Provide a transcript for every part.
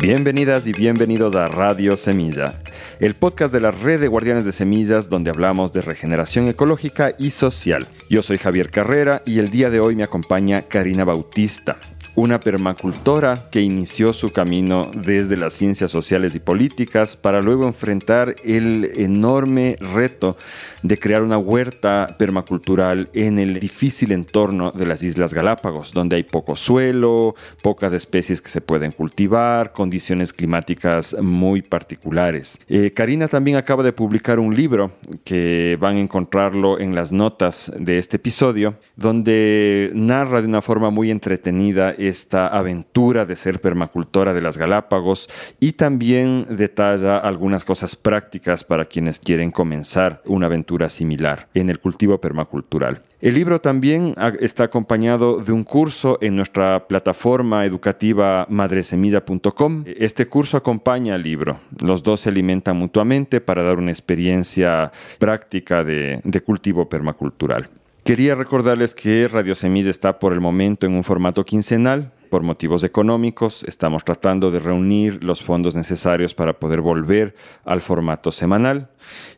Bienvenidas y bienvenidos a Radio Semilla, el podcast de la red de guardianes de semillas donde hablamos de regeneración ecológica y social. Yo soy Javier Carrera y el día de hoy me acompaña Karina Bautista, una permacultora que inició su camino desde las ciencias sociales y políticas para luego enfrentar el enorme reto de crear una huerta permacultural en el difícil entorno de las Islas Galápagos, donde hay poco suelo, pocas especies que se pueden cultivar, condiciones climáticas muy particulares. Eh, Karina también acaba de publicar un libro que van a encontrarlo en las notas de este episodio, donde narra de una forma muy entretenida esta aventura de ser permacultora de las Galápagos y también detalla algunas cosas prácticas para quienes quieren comenzar una aventura similar en el cultivo permacultural. El libro también está acompañado de un curso en nuestra plataforma educativa madresemilla.com. Este curso acompaña al libro. Los dos se alimentan mutuamente para dar una experiencia práctica de, de cultivo permacultural. Quería recordarles que Radio Semilla está por el momento en un formato quincenal. Por motivos económicos, estamos tratando de reunir los fondos necesarios para poder volver al formato semanal.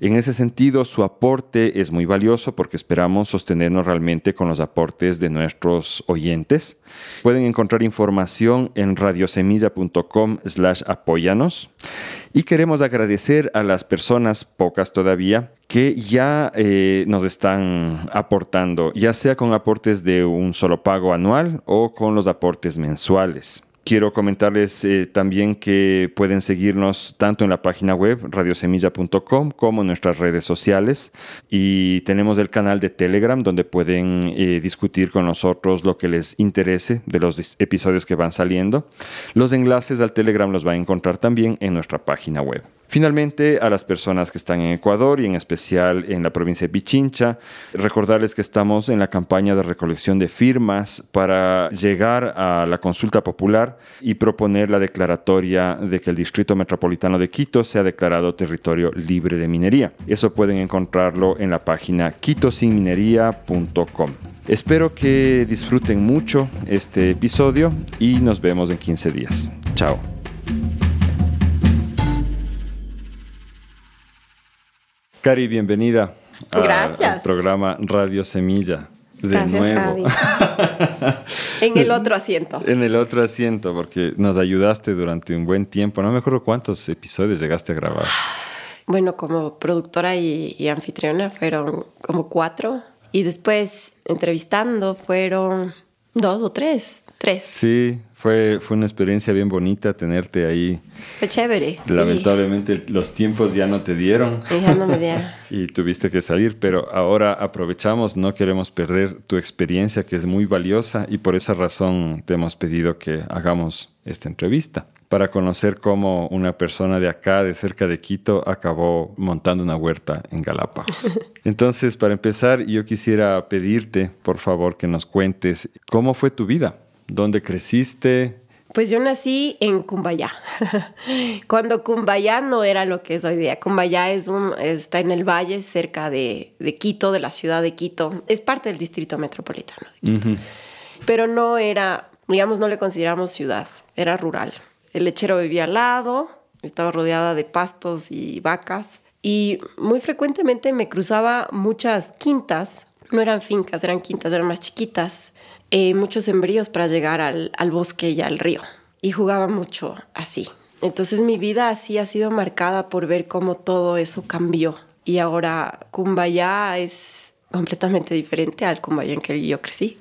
En ese sentido, su aporte es muy valioso porque esperamos sostenernos realmente con los aportes de nuestros oyentes. Pueden encontrar información en radiosemilla.com slash apóyanos. Y queremos agradecer a las personas, pocas todavía, que ya eh, nos están aportando, ya sea con aportes de un solo pago anual o con los aportes mensuales. Quiero comentarles eh, también que pueden seguirnos tanto en la página web radiosemilla.com como en nuestras redes sociales y tenemos el canal de Telegram donde pueden eh, discutir con nosotros lo que les interese de los episodios que van saliendo. Los enlaces al Telegram los van a encontrar también en nuestra página web. Finalmente, a las personas que están en Ecuador y en especial en la provincia de Pichincha, recordarles que estamos en la campaña de recolección de firmas para llegar a la consulta popular y proponer la declaratoria de que el Distrito Metropolitano de Quito sea declarado territorio libre de minería. Eso pueden encontrarlo en la página quitosinminería.com. Espero que disfruten mucho este episodio y nos vemos en 15 días. Chao. Cari, bienvenida al programa Radio Semilla. De Gracias, nuevo. en el otro asiento. en el otro asiento, porque nos ayudaste durante un buen tiempo. No me acuerdo cuántos episodios llegaste a grabar. Bueno, como productora y, y anfitriona fueron como cuatro. Y después entrevistando fueron dos o tres. Tres. Sí, fue, fue una experiencia bien bonita tenerte ahí. Fue chévere. Lamentablemente los tiempos ya no te dieron. Ya no me dieron. y tuviste que salir, pero ahora aprovechamos, no queremos perder tu experiencia que es muy valiosa y por esa razón te hemos pedido que hagamos esta entrevista para conocer cómo una persona de acá, de cerca de Quito, acabó montando una huerta en Galápagos. Entonces, para empezar, yo quisiera pedirte, por favor, que nos cuentes cómo fue tu vida ¿Dónde creciste? Pues yo nací en Cumbayá. Cuando Cumbayá no era lo que es hoy día. Cumbayá es un, está en el valle cerca de, Quito, de la ciudad de Quito. Es parte del distrito metropolitano de Quito. Pero no era, digamos, no le consideramos ciudad, era rural. El lechero vivía al lado, estaba rodeada de pastos y vacas. Y muy frecuentemente me cruzaba muchas quintas. No eran fincas, eran quintas, eran más chiquitas eh, muchos sembríos para llegar al, bosque y al río. Y jugaba mucho así. Entonces mi vida así ha sido marcada por ver cómo todo eso cambió. Y ahora Cumbayá es completamente diferente al Cumbayá en que yo crecí.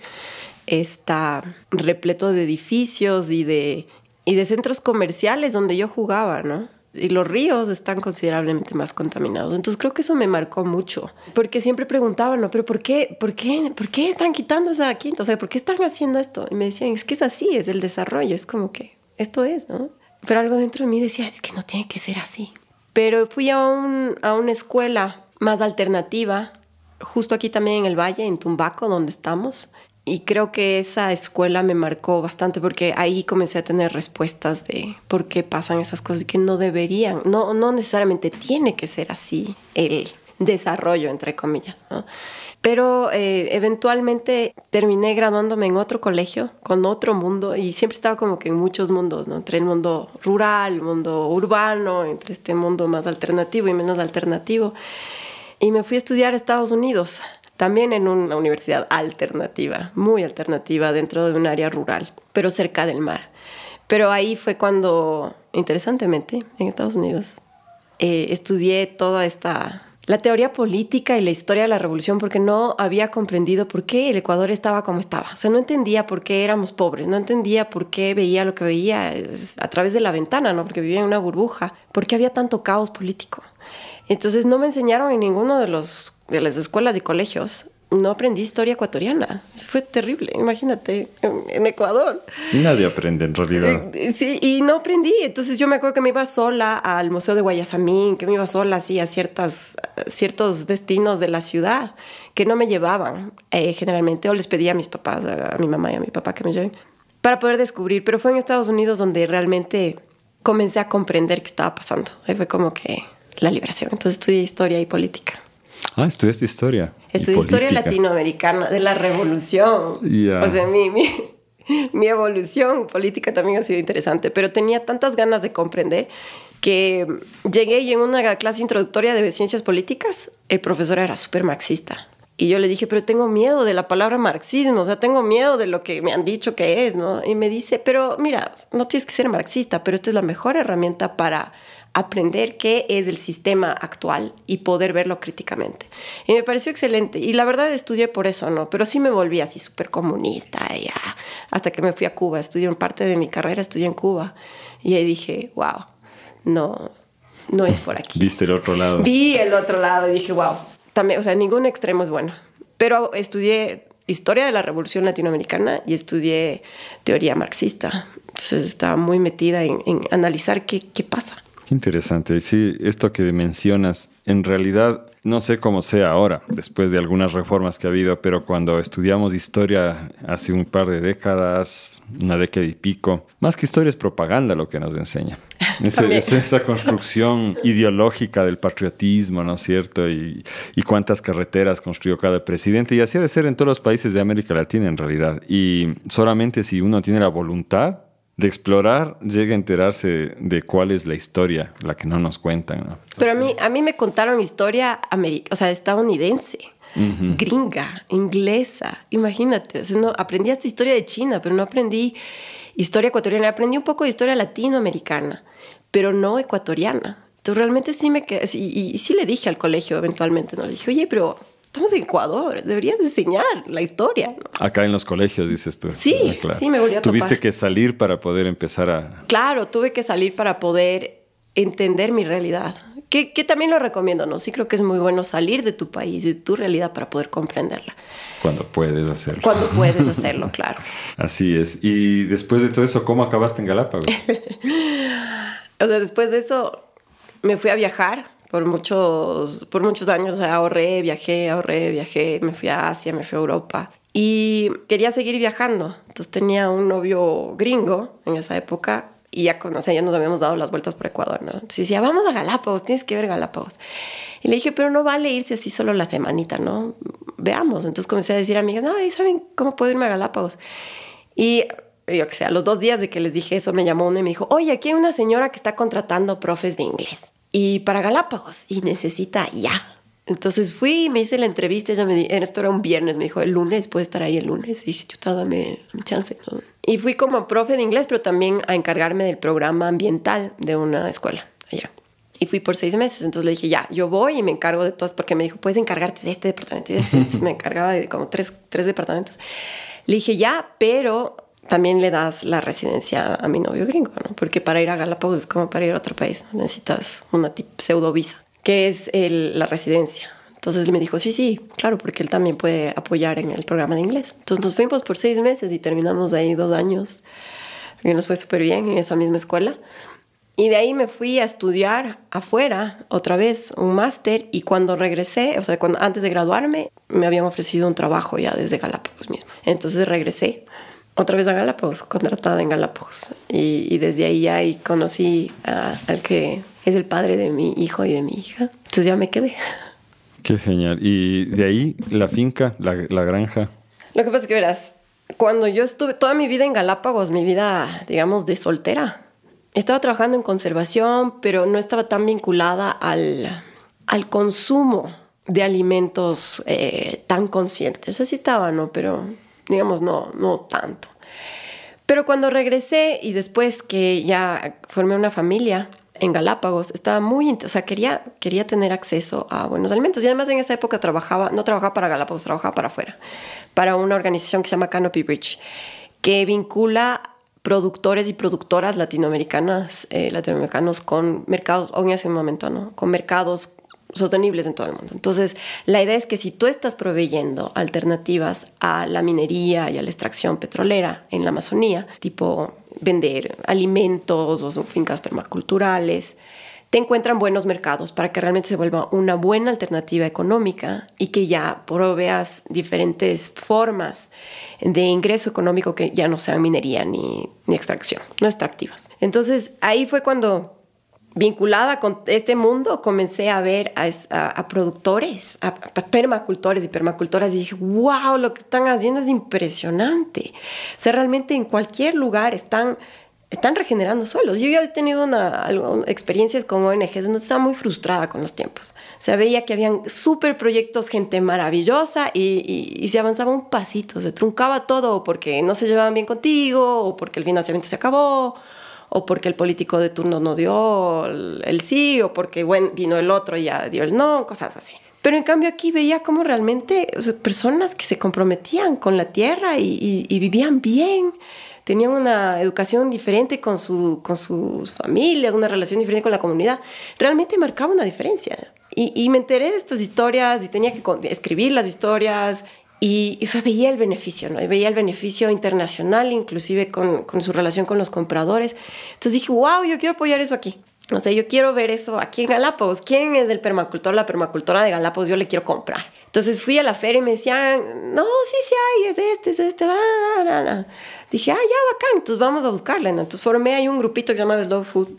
Está repleto de edificios y de, y de centros comerciales donde yo jugaba, ¿no? Y los ríos están considerablemente más contaminados. Entonces creo que eso me marcó mucho, porque siempre preguntaban, ¿no? Pero ¿por qué, por qué, por qué están quitando esa quinta? O sea, ¿por qué están haciendo esto? Y me decían, es que es así, es el desarrollo, es como que esto es, ¿no? Pero algo dentro de mí decía, es que no tiene que ser así. Pero fui a, un, a una escuela más alternativa, justo aquí también en el valle, en Tumbaco, donde estamos, y creo que esa escuela me marcó bastante porque ahí comencé a tener respuestas de por qué pasan esas cosas y que no deberían, no, no necesariamente tiene que ser así el desarrollo, entre comillas. ¿no? Pero eh, eventualmente terminé graduándome en otro colegio, con otro mundo, y siempre estaba como que en muchos mundos, ¿no? entre el mundo rural, el mundo urbano, entre este mundo más alternativo y menos alternativo. Y me fui a estudiar a Estados Unidos, también en una universidad alternativa, muy alternativa, dentro de un área rural, pero cerca del mar. Pero ahí fue cuando, interesantemente, en Estados Unidos, eh, estudié toda esta la teoría política y la historia de la revolución porque no había comprendido por qué el Ecuador estaba como estaba. O sea, no entendía por qué éramos pobres, no entendía por qué veía lo que veía a través de la ventana, ¿no? Porque vivía en una burbuja, por qué había tanto caos político. Entonces no me enseñaron en ninguno de los de las escuelas y colegios no aprendí historia ecuatoriana. Fue terrible, imagínate, en, Ecuador. Nadie aprende en realidad. Eh, sí, y no aprendí. Entonces yo me acuerdo que me iba sola al Museo de Guayasamín, que me iba sola así a ciertas, ciertos destinos de la ciudad que no me llevaban eh, generalmente, o les pedía a mis papás, a, mi mamá y a mi papá que me lleven, para poder descubrir. Pero fue en Estados Unidos donde realmente comencé a comprender qué estaba pasando. Ahí fue como que la liberación. Entonces estudié historia y política. Ah, estudiaste historia. Estudié historia latinoamericana de la revolución. O sea, mi, mi, mi, evolución política también ha sido interesante, pero tenía tantas ganas de comprender que llegué y en una clase introductoria de ciencias políticas, el profesor era súper marxista. Y yo le dije, pero tengo miedo de la palabra marxismo, o sea, tengo miedo de lo que me han dicho que es, ¿no? Y me dice, pero mira, no tienes que ser marxista, pero esta es la mejor herramienta para aprender qué es el sistema actual y poder verlo críticamente. Y me pareció excelente. Y la verdad estudié por eso, ¿no? Pero sí me volví así súper comunista, ya. hasta que me fui a Cuba. Estudié en parte de mi carrera, estudié en Cuba. Y ahí dije, wow, no, no es por aquí. Viste el otro lado. Vi el otro lado y dije, wow, también, o sea, ningún extremo es bueno. Pero estudié historia de la revolución latinoamericana y estudié teoría marxista. Entonces estaba muy metida en, en analizar qué, qué pasa. Qué interesante. Sí, esto que mencionas, en realidad no sé cómo sea ahora, después de algunas reformas que ha habido, pero cuando estudiamos historia hace un par de décadas, una década y pico, más que historia es propaganda lo que nos enseña. Es, esa construcción ideológica del patriotismo, ¿no es cierto? Y, y, cuántas carreteras construyó cada presidente. Y así ha de ser en todos los países de América Latina en realidad. Y solamente si uno tiene la voluntad de explorar llega a enterarse de cuál es la historia, la que no nos cuentan. Pero a mí, a mí me contaron historia o sea, estadounidense, gringa, inglesa, imagínate. O sea, no, aprendí esta historia de China, pero no aprendí historia ecuatoriana. Aprendí un poco de historia latinoamericana, pero no ecuatoriana. Entonces realmente sí me quedé, y, y, sí le dije al colegio eventualmente, ¿no? Le dije, oye, pero estamos en Ecuador, deberías enseñar la historia. Acá en los colegios, dices tú. Sí, ah, sí, me volví a Tuviste que salir para poder empezar a... Claro, tuve que salir para poder entender mi realidad. Que, que, también lo recomiendo, ¿no? Sí creo que es muy bueno salir de tu país, de tu realidad para poder comprenderla. Cuando puedes hacerlo. Cuando puedes hacerlo, claro. Así es. Y después de todo eso, ¿cómo acabaste en Galápagos? o sea, después de eso me fui a viajar por muchos, por muchos años ahorré, viajé, ahorré, viajé, me fui a Asia, me fui a Europa y quería seguir viajando. Entonces tenía un novio gringo en esa época y ya, con, ya nos habíamos dado las vueltas por Ecuador, ¿no? Entonces decía, vamos a Galápagos, tienes que ver Galápagos. Y le dije, pero no vale irse así solo la semanita, ¿no? Veamos. Entonces comencé a decir a amigas, no, ¿saben cómo puedo irme a Galápagos? Y yo que sé, a los dos días de que les dije eso, me llamó uno y me dijo, oye, aquí hay una señora que está contratando profes de inglés y para Galápagos y necesita ya. Entonces fui me hice la entrevista. Ella me dijo, esto era un viernes, me dijo, el lunes, puede estar ahí el lunes. Y dije, chuta, dame mi chance. Y fui como profe de inglés, pero también a encargarme del programa ambiental de una escuela allá. Y fui por seis meses. Entonces le dije, ya, yo voy y me encargo de todas, porque me dijo, puedes encargarte de este departamento y de este. Entonces me encargaba de como tres, tres departamentos. Le dije, ya, pero también le das la residencia a mi novio gringo, ¿no? Porque para ir a Galápagos es como para ir a otro país, necesitas una pseudo visa, que es la residencia. Entonces él me dijo, sí, sí, claro, porque él también puede apoyar en el programa de inglés. Entonces nos fuimos por seis meses y terminamos ahí dos años, y nos fue súper bien en esa misma escuela. Y de ahí me fui a estudiar afuera otra vez un máster y cuando regresé, o sea, cuando, antes de graduarme, me habían ofrecido un trabajo ya desde Galápagos mismo. Entonces regresé otra vez a Galápagos, contratada en Galápagos. Y, desde ahí ya y conocí al que es el padre de mi hijo y de mi hija. Entonces ya me quedé. Qué genial. Y de ahí la finca, la, la granja. Lo que pasa es que verás, cuando yo estuve toda mi vida en Galápagos, mi vida, digamos, de soltera, estaba trabajando en conservación, pero no estaba tan vinculada al, al consumo de alimentos eh, tan conscientes. Así estaba, ¿no? Pero, digamos, no, no tanto. Pero cuando regresé y después que ya formé una familia en Galápagos, estaba muy, o sea, quería, quería tener acceso a buenos alimentos. Y además en esa época trabajaba, no trabajaba para Galápagos, trabajaba para afuera, para una organización que se llama Canopy Bridge, que vincula productores y productoras latinoamericanas, eh, latinoamericanos con mercados, en ese momento, ¿no? Con mercados sostenibles en todo el mundo. Entonces, la idea es que si tú estás proveyendo alternativas a la minería y a la extracción petrolera en la Amazonía, tipo vender alimentos o fincas permaculturales, te encuentran buenos mercados para que realmente se vuelva una buena alternativa económica y que ya proveas diferentes formas de ingreso económico que ya no sean minería ni, ni extracción, no extractivas. Entonces ahí fue cuando vinculada con este mundo, comencé a ver a, productores, a, permacultores y permacultoras y dije, wow, lo que están haciendo es impresionante. O sea, realmente en cualquier lugar están, están regenerando suelos. Yo ya he tenido una, experiencias con ONGs donde estaba muy frustrada con los tiempos. O sea, veía que habían súper proyectos, gente maravillosa y, y se avanzaba un pasito, se truncaba todo porque no se llevaban bien contigo o porque el financiamiento se acabó o porque el político de turno no dio el, sí, o porque bueno, vino el otro y ya dio el no, cosas así. Pero en cambio aquí veía como realmente personas que se comprometían con la tierra y, vivían bien, tenían una educación diferente con, su, con sus familias, una relación diferente con la comunidad. Realmente marcaba una diferencia. Y, y me enteré de estas historias y tenía que escribir las historias y, y veía el beneficio, ¿no? Y veía el beneficio internacional, inclusive con, con, su relación con los compradores. Entonces dije, wow, yo quiero apoyar eso aquí. O sea, yo quiero ver eso aquí en Galápagos. ¿Quién es el permacultor, la permacultora de Galápagos? Yo le quiero comprar. Entonces fui a la feria y me decían, no, sí, sí hay, es este, es este. Dije, ah, ya, bacán, entonces vamos a buscarla. Entonces formé ahí un grupito que se llama Slow Food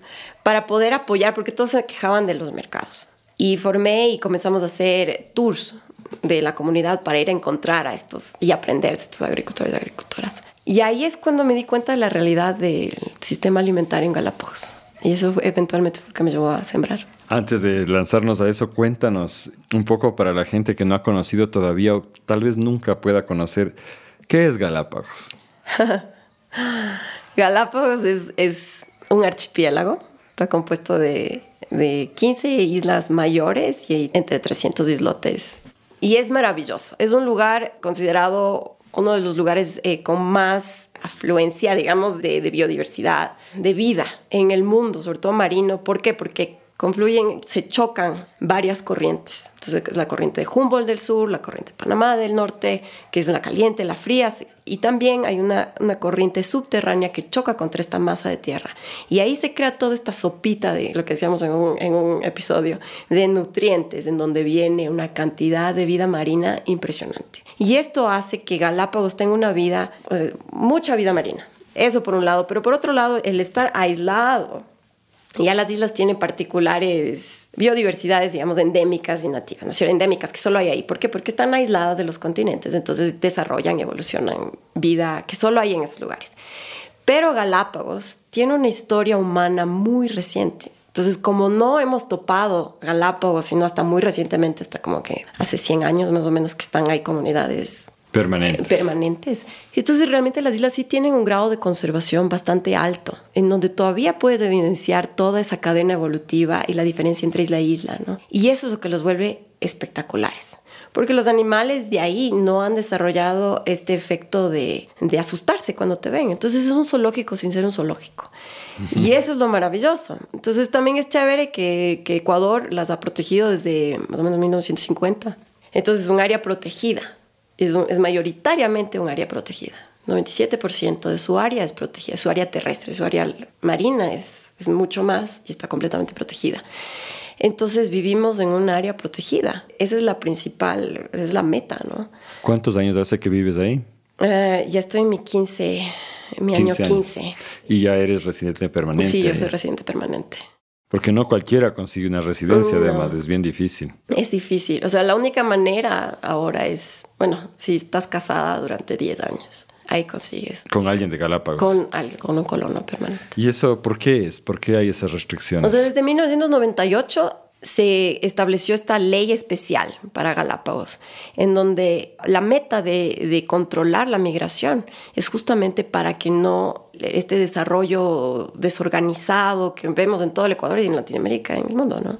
para poder apoyar, porque todos se quejaban de los mercados. Y formé y comenzamos a hacer tours de la comunidad para ir a encontrar a estos y aprender de estos agricultores y agricultoras. Y ahí es cuando me di cuenta de la realidad del sistema alimentario en Galápagos. Y eso eventualmente fue lo que me llevó a sembrar. Antes de lanzarnos a eso, cuéntanos un poco para la gente que no ha conocido todavía o tal vez nunca pueda conocer, ¿qué es Galápagos? Galápagos es, es, un archipiélago, está compuesto de, de 15 islas mayores y entre 300 islotes y es maravilloso. Es un lugar considerado uno de los lugares eh, con más afluencia, digamos, de, de, biodiversidad, de vida en el mundo, sobre todo marino. ¿Por qué? Porque confluyen, se chocan varias corrientes. Entonces es la corriente de Humboldt del sur, la corriente de Panamá del norte, que es la caliente, la fría, y también hay una, una corriente subterránea que choca contra esta masa de tierra. Y ahí se crea toda esta sopita de lo que decíamos en un, episodio, de nutrientes, en donde viene una cantidad de vida marina impresionante. Y esto hace que Galápagos tenga una vida, eh, mucha vida marina. Eso por un lado, pero por otro lado, el estar aislado ya las islas tienen particulares biodiversidades, digamos, endémicas y nativas, ¿no? endémicas que solo hay ahí. ¿Por qué? Porque están aisladas de los continentes, entonces desarrollan evolucionan vida que solo hay en esos lugares. Pero Galápagos tiene una historia humana muy reciente. Entonces, como no hemos topado Galápagos, sino hasta muy recientemente, hasta como que hace 100 años más o menos que están ahí comunidades Permanentes. Permanentes. Entonces realmente las islas sí tienen un grado de conservación bastante alto, en donde todavía puedes evidenciar toda esa cadena evolutiva y la diferencia entre isla e isla, ¿no? Y eso es lo que los vuelve espectaculares. Porque los animales de ahí no han desarrollado este efecto de, de asustarse cuando te ven. Entonces es un zoológico sin ser un zoológico. Y eso es lo maravilloso. Entonces también es chévere que, que Ecuador las ha protegido desde más o menos 1950. Entonces es un área protegida es, mayoritariamente un área protegida. 97% de su área es protegida, su área terrestre, su área marina es, es mucho más y está completamente protegida. Entonces vivimos en un área protegida. Esa es la principal, esa es la meta, ¿no? ¿Cuántos años hace que vives ahí? Uh, ya estoy en mi 15, mi 15 año 15. ¿Y ya eres residente permanente? Sí, yo soy residente permanente. Porque no cualquiera consigue una residencia, además, es bien difícil. Es difícil. O sea, la única manera ahora es, bueno, si estás casada durante 10 años, ahí consigues. Con alguien de Galápagos. Con alguien, con un colono permanente. ¿Y eso por qué es? ¿Por qué hay esas restricciones? O sea, desde 1998 se estableció esta ley especial para Galápagos, en donde la meta de, de, controlar la migración es justamente para que no este desarrollo desorganizado que vemos en todo el Ecuador y en Latinoamérica, en el mundo, ¿no?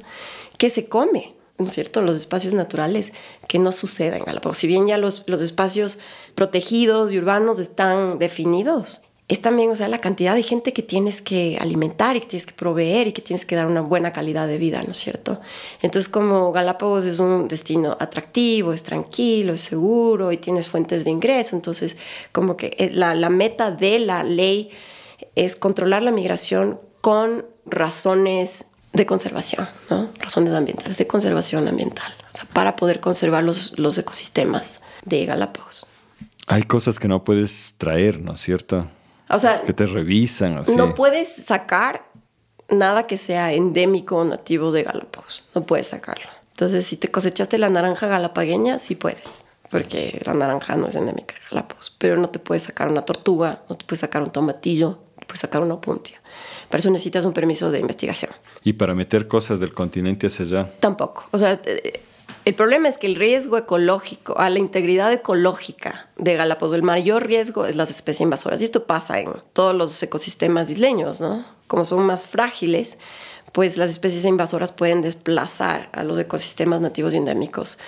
que se come, ¿no es cierto?, los espacios naturales, que no suceda en Galápagos. Si bien ya los, los espacios protegidos y urbanos están definidos, es también, o sea, la cantidad de gente que tienes que alimentar y que tienes que proveer y que tienes que dar una buena calidad de vida, ¿no es cierto? Entonces, como Galápagos es un destino atractivo, es tranquilo, es seguro y tienes fuentes de ingreso, entonces, como que eh, la, la meta de la ley es controlar la migración con razones de conservación, ¿no? Razones ambientales, de conservación ambiental, para poder conservar los, los ecosistemas de Galápagos. Hay cosas que no puedes traer, ¿no es cierto? O sea, que te revisan así. No puedes sacar nada que sea endémico o nativo de Galápagos. No puedes sacarlo. Entonces, si te cosechaste la naranja galapagueña, sí puedes, porque la naranja no es endémica de Galápagos. Pero no te puedes sacar una tortuga, no te puedes sacar un tomatillo, no te puedes sacar una opuntia. Para eso necesitas un permiso de investigación. ¿Y para meter cosas del continente hacia allá? Tampoco. O sea, el problema es que el riesgo ecológico, a la integridad ecológica de Galápagos, el mayor riesgo es las especies invasoras. Y esto pasa en todos los ecosistemas isleños, ¿no? Como son más frágiles, pues las especies invasoras pueden desplazar a los ecosistemas nativos y endémicos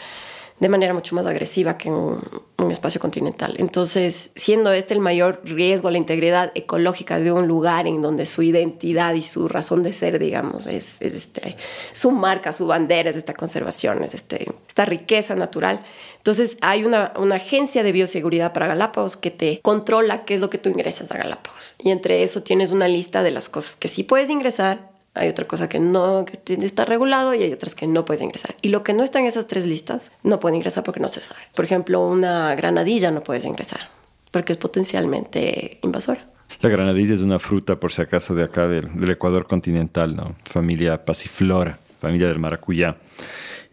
de manera mucho más agresiva que en un, espacio continental. Entonces, siendo este el mayor riesgo a la integridad ecológica de un lugar en donde su identidad y su razón de ser, digamos, es, este, su marca, su bandera es esta conservación, es este, esta riqueza natural. Entonces, hay una, una agencia de bioseguridad para Galápagos que te controla qué es lo que tú ingresas a Galápagos. Y entre eso tienes una lista de las cosas que sí puedes ingresar hay otra cosa que no que está regulado y hay otras que no puedes ingresar. Y lo que no está en esas tres listas no puede ingresar porque no se sabe. Por ejemplo, una granadilla no puedes ingresar porque es potencialmente invasora. La granadilla es una fruta, por si acaso, de acá del, del Ecuador continental, ¿no? Familia pasiflora, familia del maracuyá.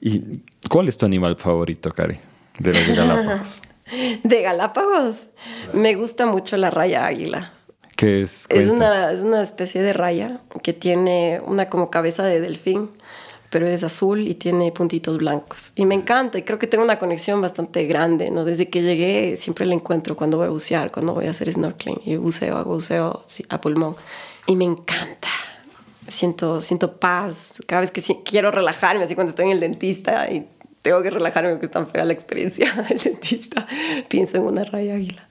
¿Y cuál es tu animal favorito, Cari, de los de Galápagos? de Galápagos. Me gusta mucho la raya águila es? Es una, es una especie de raya que tiene una como cabeza de delfín, pero es azul y tiene puntitos blancos. Y me encanta y creo que tengo una conexión bastante grande, ¿no? Desde que llegué siempre la encuentro cuando voy a bucear, cuando voy a hacer snorkeling. Y buceo, hago buceo a pulmón. Y me encanta. Siento, siento paz. Cada vez que quiero relajarme, así cuando estoy en el dentista y tengo que relajarme porque es tan fea la experiencia del dentista, pienso en una raya águila.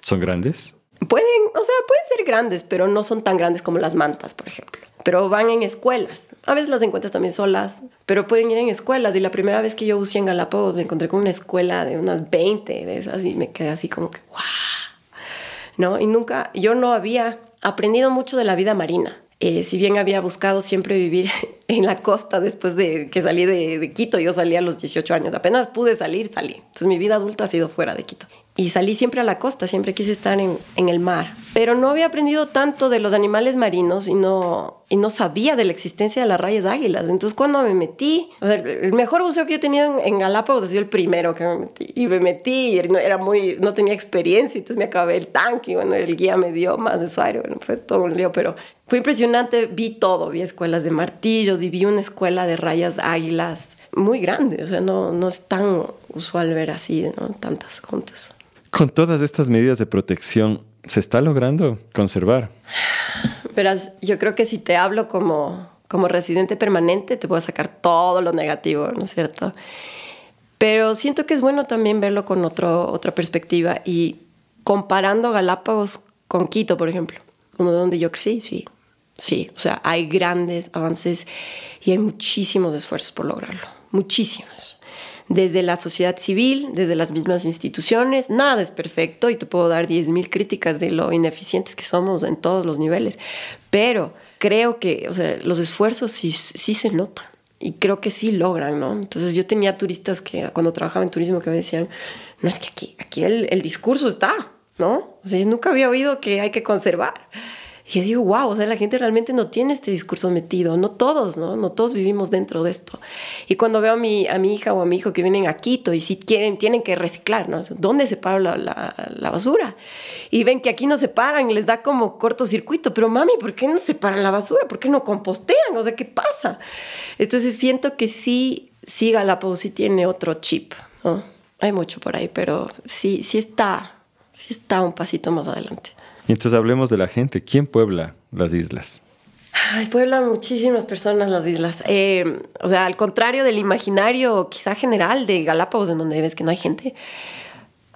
¿Son grandes? Pueden, o sea, pueden ser grandes, pero no son tan grandes como las mantas, por ejemplo. Pero van en escuelas. A veces las encuentras también solas, pero pueden ir en escuelas. Y la primera vez que yo buceé en Galápagos me encontré con una escuela de unas 20 de esas y me quedé así como que, ¡guau! ¿No? Y nunca, yo no había aprendido mucho de la vida marina. Eh, si bien había buscado siempre vivir en la costa después de que salí de, de, Quito, yo salí a los 18 años, apenas pude salir, salí. Entonces mi vida adulta ha sido fuera de Quito y salí siempre a la costa, siempre quise estar en, en, el mar. Pero no había aprendido tanto de los animales marinos y no, y no sabía de la existencia de las rayas águilas. Entonces cuando me metí, o sea, el mejor buceo que yo he tenido en, en, Galápagos ha sido el primero que me metí. Y me metí y era muy, no tenía experiencia, entonces me acabé el tanque y bueno, el guía me dio más de su aire, bueno, fue todo un lío, pero fue impresionante, vi todo, vi escuelas de martillos y vi una escuela de rayas águilas muy grande, o sea, no, no es tan usual ver así, ¿no? tantas juntas. Con todas estas medidas de protección, ¿se está logrando conservar? Verás, yo creo que si te hablo como, como residente permanente, te puedo sacar todo lo negativo, ¿no es cierto? Pero siento que es bueno también verlo con otro, otra perspectiva y comparando Galápagos con Quito, por ejemplo, uno de donde yo crecí, sí, sí, o sea, hay grandes avances y hay muchísimos esfuerzos por lograrlo, muchísimos desde la sociedad civil, desde las mismas instituciones. Nada es perfecto y te puedo dar 10.000 críticas de lo ineficientes que somos en todos los niveles, pero creo que o sea, los esfuerzos sí, sí se notan y creo que sí logran, ¿no? Entonces yo tenía turistas que cuando trabajaba en turismo que me decían, no es que aquí, aquí el, el discurso está, ¿no? O sea, yo nunca había oído que hay que conservar. Y yo digo, wow, o sea, la gente realmente no tiene este discurso metido, no todos, ¿no? No todos vivimos dentro de esto. Y cuando veo a mi, a mi hija o a mi hijo que vienen a Quito y si quieren, tienen que reciclar, ¿no? ¿Dónde separo la, la, la basura? Y ven que aquí no separan y les da como cortocircuito, pero mami, ¿por qué no separan la basura? ¿Por qué no compostean? O sea, ¿qué pasa? Entonces siento que sí, sí Galápagos sí tiene otro chip, ¿no? Hay mucho por ahí, pero sí, sí está, sí está un pasito más adelante. Y entonces hablemos de la gente. ¿Quién puebla las islas? Ay, pueblan muchísimas personas las islas. Eh, o sea, al contrario del imaginario quizá general de Galápagos, en donde ves que no hay gente,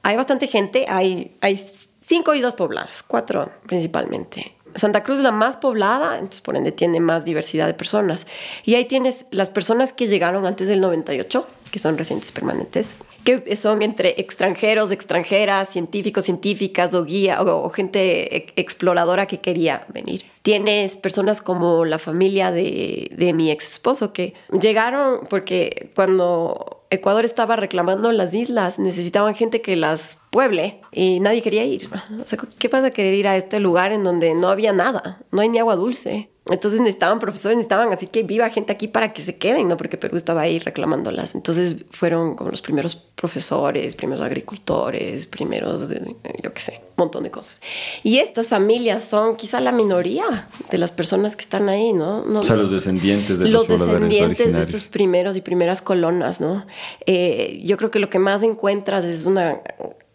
hay bastante gente. Hay, hay cinco islas pobladas, cuatro principalmente. Santa Cruz es la más poblada, entonces por ende tiene más diversidad de personas. Y ahí tienes las personas que llegaron antes del 98, que son residentes permanentes, que son entre extranjeros, extranjeras, científicos, científicas o guía o, gente exploradora que quería venir. Tienes personas como la familia de, de mi ex esposo que llegaron porque cuando Ecuador estaba reclamando las islas, necesitaban gente que las pueble y nadie quería ir. O sea, ¿qué pasa querer ir a este lugar en donde no había nada? No hay ni agua dulce. Entonces necesitaban profesores, necesitaban así que viva gente aquí para que se queden, ¿no? Porque Perú estaba ahí reclamándolas. Entonces fueron como los primeros profesores, primeros agricultores, primeros, yo qué sé, un montón de cosas. Y estas familias son quizá la minoría de las personas que están ahí, ¿no? no o sea, los descendientes de los, los descendientes de estos primeros y primeras colonas, ¿no? Eh, yo creo que lo que más encuentras es una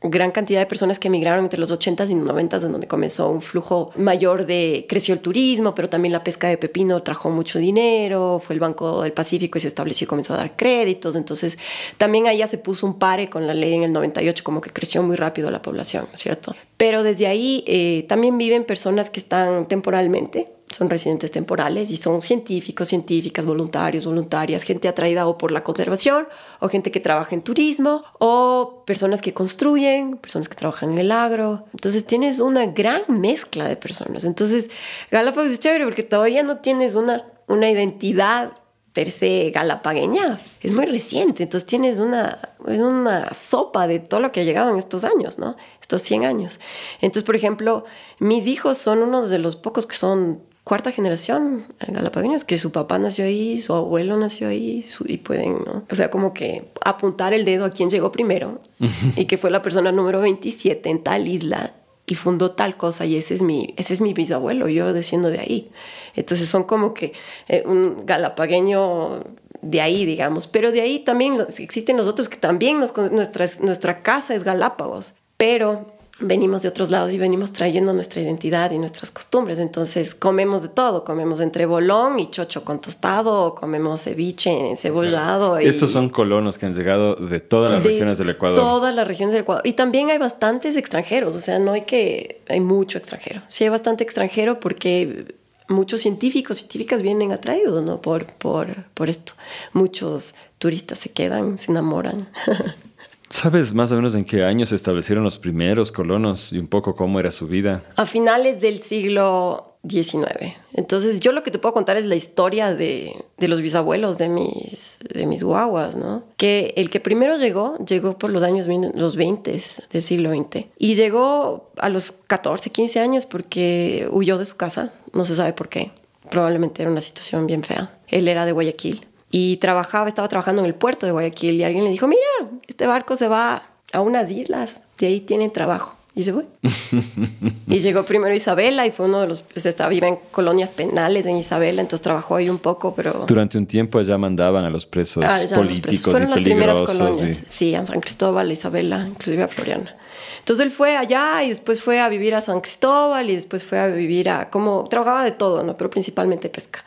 gran cantidad de personas que emigraron entre los 80s y 90s, en donde comenzó un flujo mayor de, creció el turismo, pero también la pesca de pepino trajo mucho dinero, fue el Banco del Pacífico y se estableció y comenzó a dar créditos, entonces también allá se puso un pare con la ley en el 98, como que creció muy rápido la población, ¿cierto? Pero desde ahí eh, también viven personas que están temporalmente, son residentes temporales y son científicos, científicas, voluntarios, voluntarias, gente atraída o por la conservación o gente que trabaja en turismo o personas que construyen, personas que trabajan en el agro. Entonces tienes una gran mezcla de personas. Entonces Galápagos es chévere porque todavía no tienes una, una identidad per se galapagueña. Es muy reciente, entonces tienes una, una sopa de todo lo que ha llegado en estos años, ¿no? Estos 100 años. Entonces, por ejemplo, mis hijos son unos de los pocos que son cuarta generación galapagueños, que su papá nació ahí, su abuelo nació ahí, y pueden, ¿no? O sea, como que apuntar el dedo a quién llegó primero y que fue la persona número 27 en tal isla y fundó tal cosa y ese es mi, ese es mi bisabuelo, yo desciendo de ahí. Entonces son como que eh, un galapagueño de ahí, digamos, pero de ahí también existen los otros que también nuestra, nuestra casa es Galápagos, pero venimos de otros lados y venimos trayendo nuestra identidad y nuestras costumbres. Entonces comemos de todo, comemos entre bolón y chocho con tostado, comemos ceviche, cebollado. Estos son colonos que han llegado de todas las regiones del Ecuador. Todas las regiones del Ecuador. Y también hay bastantes extranjeros, o sea, no hay que, hay mucho extranjero. Sí hay bastante extranjero porque muchos científicos, científicas vienen atraídos, ¿no? Por, por, por esto. Muchos turistas se quedan, se enamoran. ¿Sabes más o menos en qué años se establecieron los primeros colonos y un poco cómo era su vida? A finales del siglo XIX. Entonces yo lo que te puedo contar es la historia de, de, los bisabuelos de mis, de mis guaguas, ¿no? Que el que primero llegó, llegó por los años los 20 del siglo XX. Y llegó a los 14, 15 años porque huyó de su casa, no se sabe por qué. Probablemente era una situación bien fea. Él era de Guayaquil y trabajaba, estaba trabajando en el puerto de Guayaquil y alguien le dijo, mira, este barco se va a unas islas y ahí tienen trabajo. Y se fue. y llegó primero Isabela y fue uno de los, pues estaba, vive en colonias penales en Isabela, entonces trabajó ahí un poco, pero... Durante un tiempo allá mandaban a los presos ah, políticos Fueron las primeras colonias, sí, a San Cristóbal, a Isabela, inclusive a Floriana. Entonces él fue allá y después fue a vivir a San Cristóbal y después fue a vivir a, como, trabajaba de todo, ¿no? Pero principalmente pesca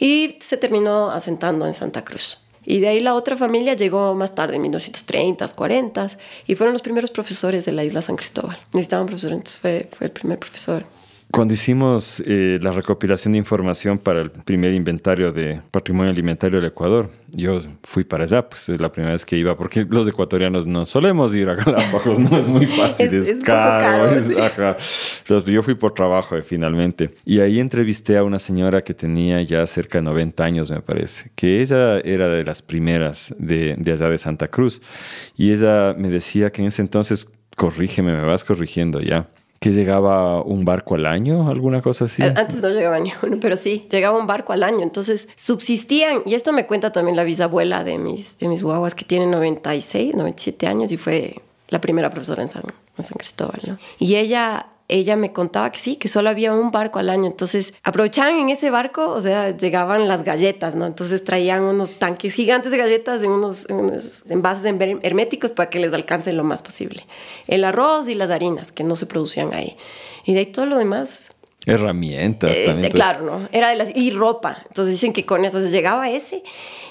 y se terminó asentando en Santa Cruz. Y de ahí la otra familia llegó más tarde, en 1930, 40, y fueron los primeros profesores de la isla San Cristóbal. Necesitaban profesor, entonces fue, fue el primer profesor. Cuando hicimos eh, la recopilación de información para el primer inventario de patrimonio alimentario del Ecuador, yo fui para allá, pues es la primera vez que iba, porque los ecuatorianos no solemos ir a Galápagos, no es muy fácil, es, caro. Entonces yo fui por trabajo eh, finalmente. Y ahí entrevisté a una señora que tenía ya cerca de 90 años, me parece, que ella era de las primeras de, de allá de Santa Cruz. Y ella me decía que en ese entonces, corrígeme, me vas corrigiendo ya que llegaba un barco al año, alguna cosa así. Antes no llegaba ni uno, pero sí, llegaba un barco al año. Entonces subsistían, y esto me cuenta también la bisabuela de mis, de mis guaguas, que tiene 96, 97 años y fue la primera profesora en San, en San Cristóbal. Y ella ella me contaba que sí, que solo había un barco al año. Entonces aprovechaban en ese barco, o sea, llegaban las galletas, ¿no? Entonces traían unos tanques gigantes de galletas en unos, envases herméticos para que les alcance lo más posible. El arroz y las harinas que no se producían ahí. Y de ahí todo lo demás Herramientas eh, también. claro, ¿no? Era de las, y ropa. Entonces dicen que con eso se llegaba ese.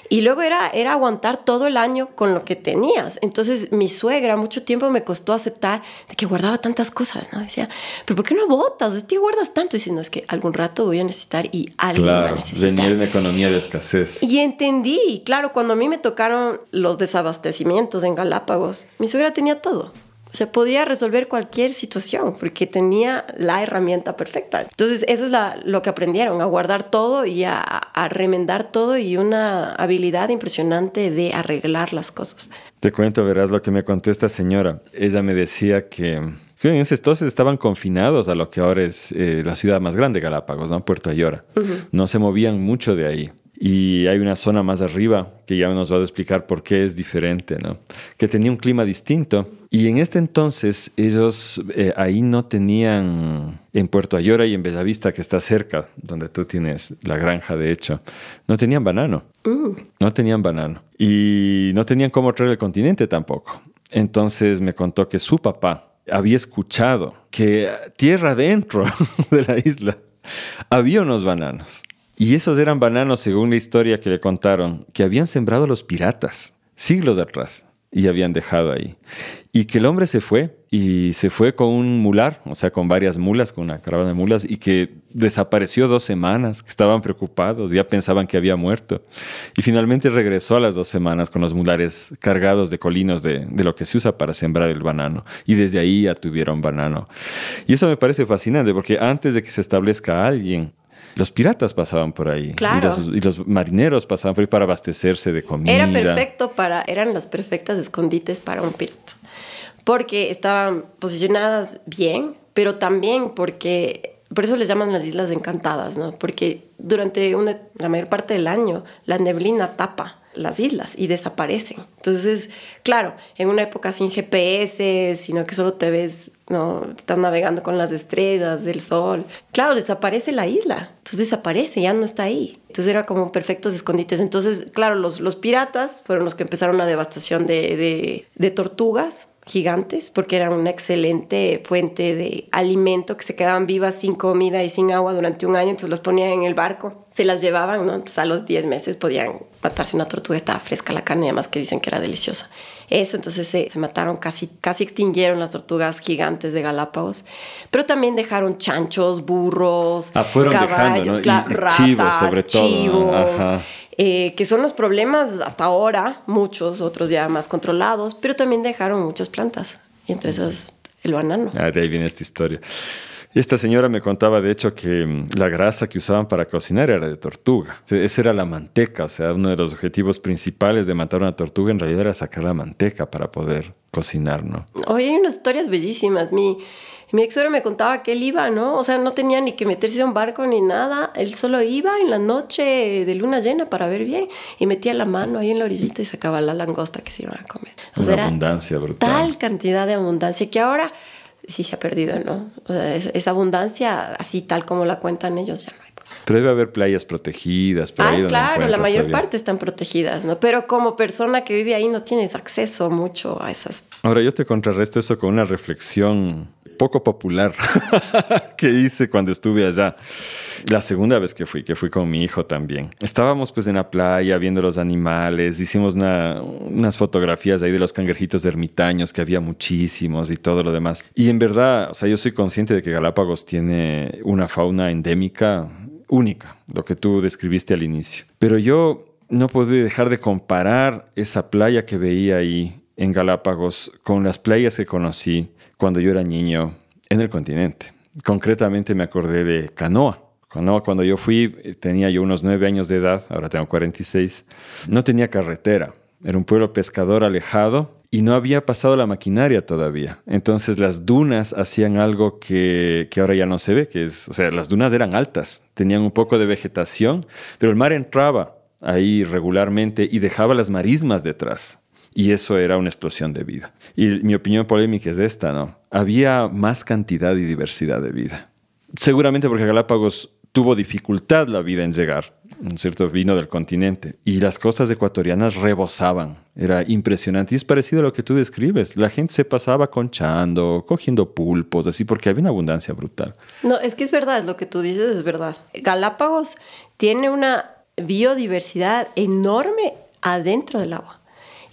Y luego era, era aguantar todo el año con lo que tenías. Entonces mi suegra mucho tiempo me costó aceptar de que guardaba tantas cosas, ¿no? Decía, pero ¿por qué no botas? ¿De ti guardas tanto? Y dice, no, es que algún rato voy a necesitar y alguien va a necesitar. venía una economía de escasez. Y entendí, claro, cuando a mí me tocaron los desabastecimientos en Galápagos, mi suegra tenía todo. O sea, podía resolver cualquier situación porque tenía la herramienta perfecta. Entonces, eso es lo que aprendieron, a guardar todo y a, remendar todo y una habilidad impresionante de arreglar las cosas. Te cuento, verás lo que me contó esta señora. Ella me decía que en ese entonces estaban confinados a lo que ahora es eh, la ciudad más grande, Galápagos, ¿no? Puerto Ayora. No se movían mucho de ahí. Y hay una zona más arriba que ya nos va a explicar por qué es diferente, ¿no? Que tenía un clima distinto. Y en este entonces ellos eh, ahí no tenían, en Puerto Ayora y en Bellavista, que está cerca, donde tú tienes la granja, de hecho, no tenían banano. Uh. No tenían banano. Y no tenían cómo traer el continente tampoco. Entonces me contó que su papá había escuchado que tierra adentro de la isla había unos bananos. Y esos eran bananos, según la historia que le contaron, que habían sembrado los piratas siglos atrás y habían dejado ahí. Y que el hombre se fue y se fue con un mular, o sea, con varias mulas, con una caravana de mulas, y que desapareció dos semanas, que estaban preocupados, ya pensaban que había muerto. Y finalmente regresó a las dos semanas con los mulares cargados de colinos de, lo que se usa para sembrar el banano. Y desde ahí ya tuvieron banano. Y eso me parece fascinante, porque antes de que se establezca alguien, los piratas pasaban por ahí. Y los, marineros pasaban por ahí para abastecerse de comida. Era perfecto para, eran las perfectas escondites para un pirata. Porque estaban posicionadas bien, pero también porque, por eso les llaman las Islas Encantadas, ¿no? Porque durante la mayor parte del año la neblina tapa las islas y desaparecen. Entonces, claro, en una época sin GPS, sino que solo te ves, no, estás navegando con las estrellas del sol. Claro, desaparece la isla. Entonces desaparece, ya no está ahí. Entonces era como perfectos escondites. Entonces, claro, los, los piratas fueron los que empezaron la devastación de, de, tortugas gigantes porque eran una excelente fuente de alimento que se quedaban vivas sin comida y sin agua durante un año, entonces las ponían en el barco, se las llevaban, ¿no? Entonces a los 10 meses podían matarse una tortuga, estaba fresca la carne, además que dicen que era deliciosa. Eso, entonces se, se mataron, casi, casi extinguieron las tortugas gigantes de Galápagos, pero también dejaron chanchos, burros, ah, caballos, ratas, chivos sobre todo. Chivos, eh, que son los problemas hasta ahora, muchos, otros ya más controlados, pero también dejaron muchas plantas, y entre esas el banano. Ah, de ahí viene esta historia. Esta señora me contaba, de hecho, que mm, la grasa que usaban para cocinar era de tortuga. Esa era la manteca, o sea, uno de los objetivos principales de matar una tortuga en realidad era sacar la manteca para poder cocinar, ¿no? Oye, hay unas historias bellísimas. Mi, mi ex me contaba que él iba, ¿no? O sea, no tenía ni que meterse a un barco ni nada. Él solo iba en la noche de luna llena para ver bien y metía la mano ahí en la orillita y sacaba la langosta que se iban a comer. O Una abundancia brutal. Tal cantidad de abundancia que ahora sí se ha perdido, ¿no? O sea, esa abundancia, así tal como la cuentan ellos, ya no hay. Pues. Pero debe haber playas protegidas. ah, claro, la mayor parte están protegidas, ¿no? Pero como persona que vive ahí no tienes acceso mucho a esas. Ahora yo te contrarresto eso con una reflexión poco popular que hice cuando estuve allá. La segunda vez que fui, que fui con mi hijo también. Estábamos pues en la playa viendo los animales, hicimos unas fotografías ahí de los cangrejitos ermitaños, que había muchísimos y todo lo demás. Y en verdad, o sea, yo soy consciente de que Galápagos tiene una fauna endémica única, lo que tú describiste al inicio. Pero yo no pude dejar de comparar esa playa que veía ahí en Galápagos con las playas que conocí cuando yo era niño en el continente. Concretamente me acordé de Canoa. Cuando yo fui, tenía yo unos nueve años de edad, ahora tengo 46. No tenía carretera. Era un pueblo pescador alejado y no había pasado la maquinaria todavía. Entonces las dunas hacían algo que, que, ahora ya no se ve, que es, o sea, las dunas eran altas, tenían un poco de vegetación, pero el mar entraba ahí regularmente y dejaba las marismas detrás. Y eso era una explosión de vida. Y mi opinión polémica es esta, ¿no? Había más cantidad y diversidad de vida. Seguramente porque Galápagos tuvo dificultad la vida en llegar, ¿no cierto? Vino del continente. Y las costas ecuatorianas rebosaban. Era impresionante. Y es parecido a lo que tú describes. La gente se pasaba conchando, cogiendo pulpos, así, porque había una abundancia brutal. No, es que es verdad, lo que tú dices es verdad. Galápagos tiene una biodiversidad enorme adentro del agua.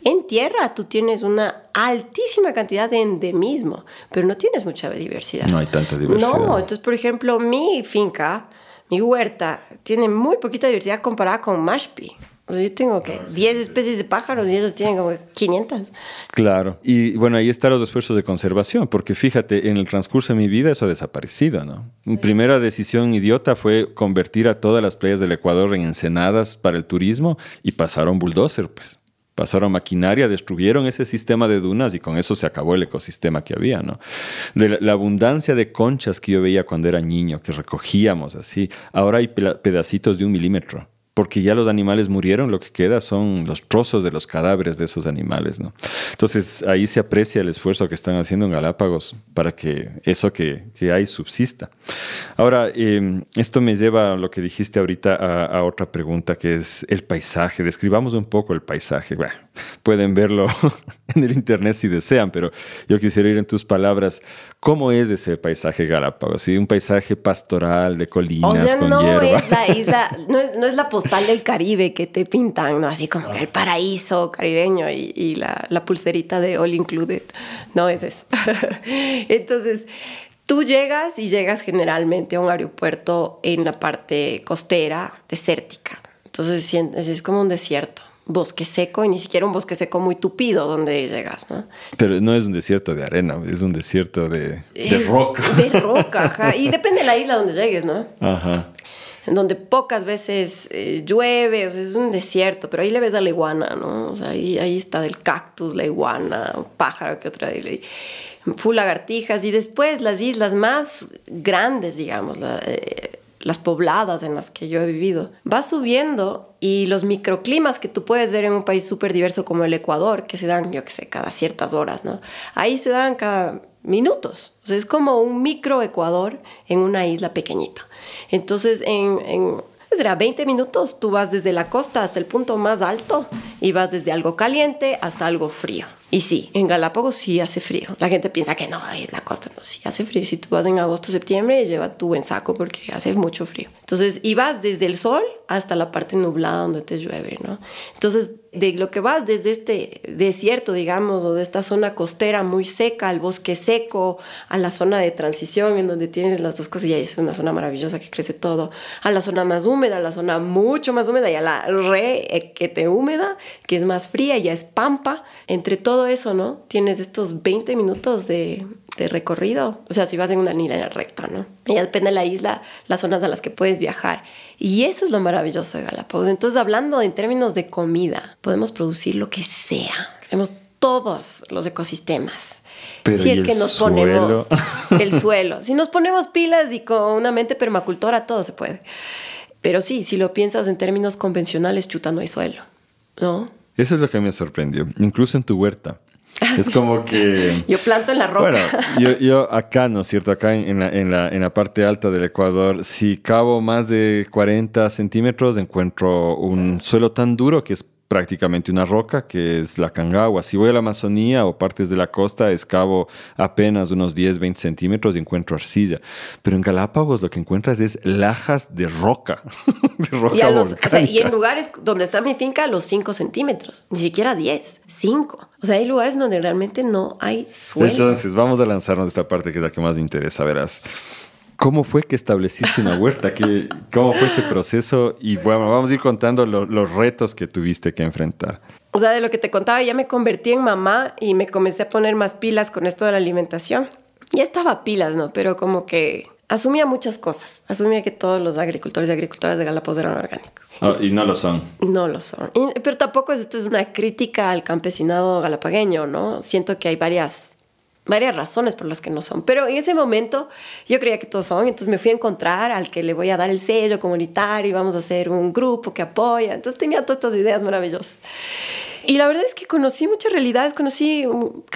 En tierra tú tienes una altísima cantidad de endemismo, pero no tienes mucha diversidad. No hay tanta diversidad. No, entonces, por ejemplo, mi finca, mi huerta, tiene muy poquita diversidad comparada con Mashpi. O sea, yo tengo que 10 especies de pájaros y ellos tienen como 500. Claro. Y bueno, ahí están los esfuerzos de conservación, porque fíjate, en el transcurso de mi vida eso ha desaparecido, ¿no? Mi primera decisión idiota fue convertir a todas las playas del Ecuador en ensenadas para el turismo y pasaron bulldozer, pues pasaron maquinaria, destruyeron ese sistema de dunas y con eso se acabó el ecosistema que había, ¿no? De la, abundancia de conchas que yo veía cuando era niño, que recogíamos así, ahora hay pedacitos de un milímetro porque ya los animales murieron, lo que queda son los trozos de los cadáveres de esos animales. ¿no? Entonces ahí se aprecia el esfuerzo que están haciendo en Galápagos para que eso que, que hay subsista. Ahora, eh, esto me lleva a lo que dijiste ahorita a, a, otra pregunta, que es el paisaje. Describamos un poco el paisaje. Bueno, pueden verlo en el internet si desean, pero yo quisiera ir en tus palabras. ¿Cómo es ese paisaje Galápagos? ¿Sí? Un paisaje pastoral de colinas o sea, con no hierba. Es la isla, no, es, no es la postal del Caribe que te pintan, ¿no? Así como el paraíso caribeño y, y la, la, pulserita de All Included. No es eso. Entonces, tú llegas y llegas generalmente a un aeropuerto en la parte costera, desértica. Entonces, es como un desierto bosque seco y ni siquiera un bosque seco muy tupido donde llegas, ¿no? Pero no es un desierto de arena, es un desierto de, de roca. De roca, ajá. Y depende de la isla donde llegues, ¿no? Ajá. En donde pocas veces eh, llueve, o sea, es un desierto, pero ahí le ves a la iguana, ¿no? O sea, ahí, ahí está del cactus, la iguana, un pájaro que otra full lagartijas y después las islas más grandes, digamos, eh, las pobladas en las que yo he vivido. Vas subiendo y los microclimas que tú puedes ver en un país súper diverso como el Ecuador, que se dan, yo qué sé, cada ciertas horas, ¿no? Ahí se dan cada minutos. O sea, es como un micro Ecuador en una isla pequeñita. Entonces, en, en será 20 minutos, tú vas desde la costa hasta el punto más alto y vas desde algo caliente hasta algo frío. Y sí, en Galápagos sí hace frío. La gente piensa que no, es la costa. No, sí hace frío. Si tú vas en agosto, septiembre, lleva tu buen saco porque hace mucho frío. Entonces, y vas desde el sol hasta la parte nublada donde te llueve, ¿no? Entonces, de lo que vas desde este desierto, digamos, o de esta zona costera muy seca, al bosque seco, a la zona de transición en donde tienes las dos cosas, y es una zona maravillosa que crece todo, a la zona más húmeda, a la zona mucho más húmeda, y a la re que te húmeda, que es más fría, ya es pampa. Entre todo eso, ¿no? Tienes estos 20 minutos de, de recorrido. O sea, si vas en una línea recta, ¿no? Y ya depende de la isla, las zonas a las que puedes viajar. Y eso es lo maravilloso de Galápagos. Entonces, hablando en términos de comida, podemos producir lo que sea. Hacemos todos los ecosistemas. Pero si es que nos suelo? ponemos el suelo. Si nos ponemos pilas y con una mente permacultora, todo se puede. Pero sí, si lo piensas en términos convencionales, chuta, no hay suelo, ¿no? Eso es lo que me sorprendió, incluso en tu huerta. Es como que... Yo planto en la roca. Bueno, yo, yo acá, ¿no es cierto? Acá en la, en, la, en la parte alta del Ecuador, si cavo más de 40 centímetros, encuentro un suelo tan duro que es prácticamente una roca, que es la Cangagua. Si voy a la Amazonía o partes de la costa, excavo apenas unos 10, 20 centímetros y encuentro arcilla. Pero en Galápagos lo que encuentras es lajas de roca. de roca y, a los, o sea, y en lugares donde está mi finca, los 5 centímetros, ni siquiera 10, 5. O sea, hay lugares donde realmente no hay suelo. Entonces, vamos a lanzarnos esta parte que es la que más me interesa, verás. ¿Cómo fue que estableciste una huerta? ¿Qué, ¿Cómo fue ese proceso? Y bueno, vamos a ir contando lo, los retos que tuviste que enfrentar. O sea, de lo que te contaba, ya me convertí en mamá y me comencé a poner más pilas con esto de la alimentación. Ya estaba pilas, ¿no? Pero como que asumía muchas cosas. Asumía que todos los agricultores y agricultoras de Galápagos eran orgánicos. Oh, y no lo son. No lo son. pero tampoco esto es una crítica al campesinado galapagueño, ¿no? Siento que hay varias varias razones por las que no son. Pero en ese momento yo creía que todos son, entonces me fui a encontrar al que le voy a dar el sello comunitario y vamos a hacer un grupo que apoya. Entonces tenía todas estas ideas maravillosas. Y la verdad es que conocí muchas realidades, conocí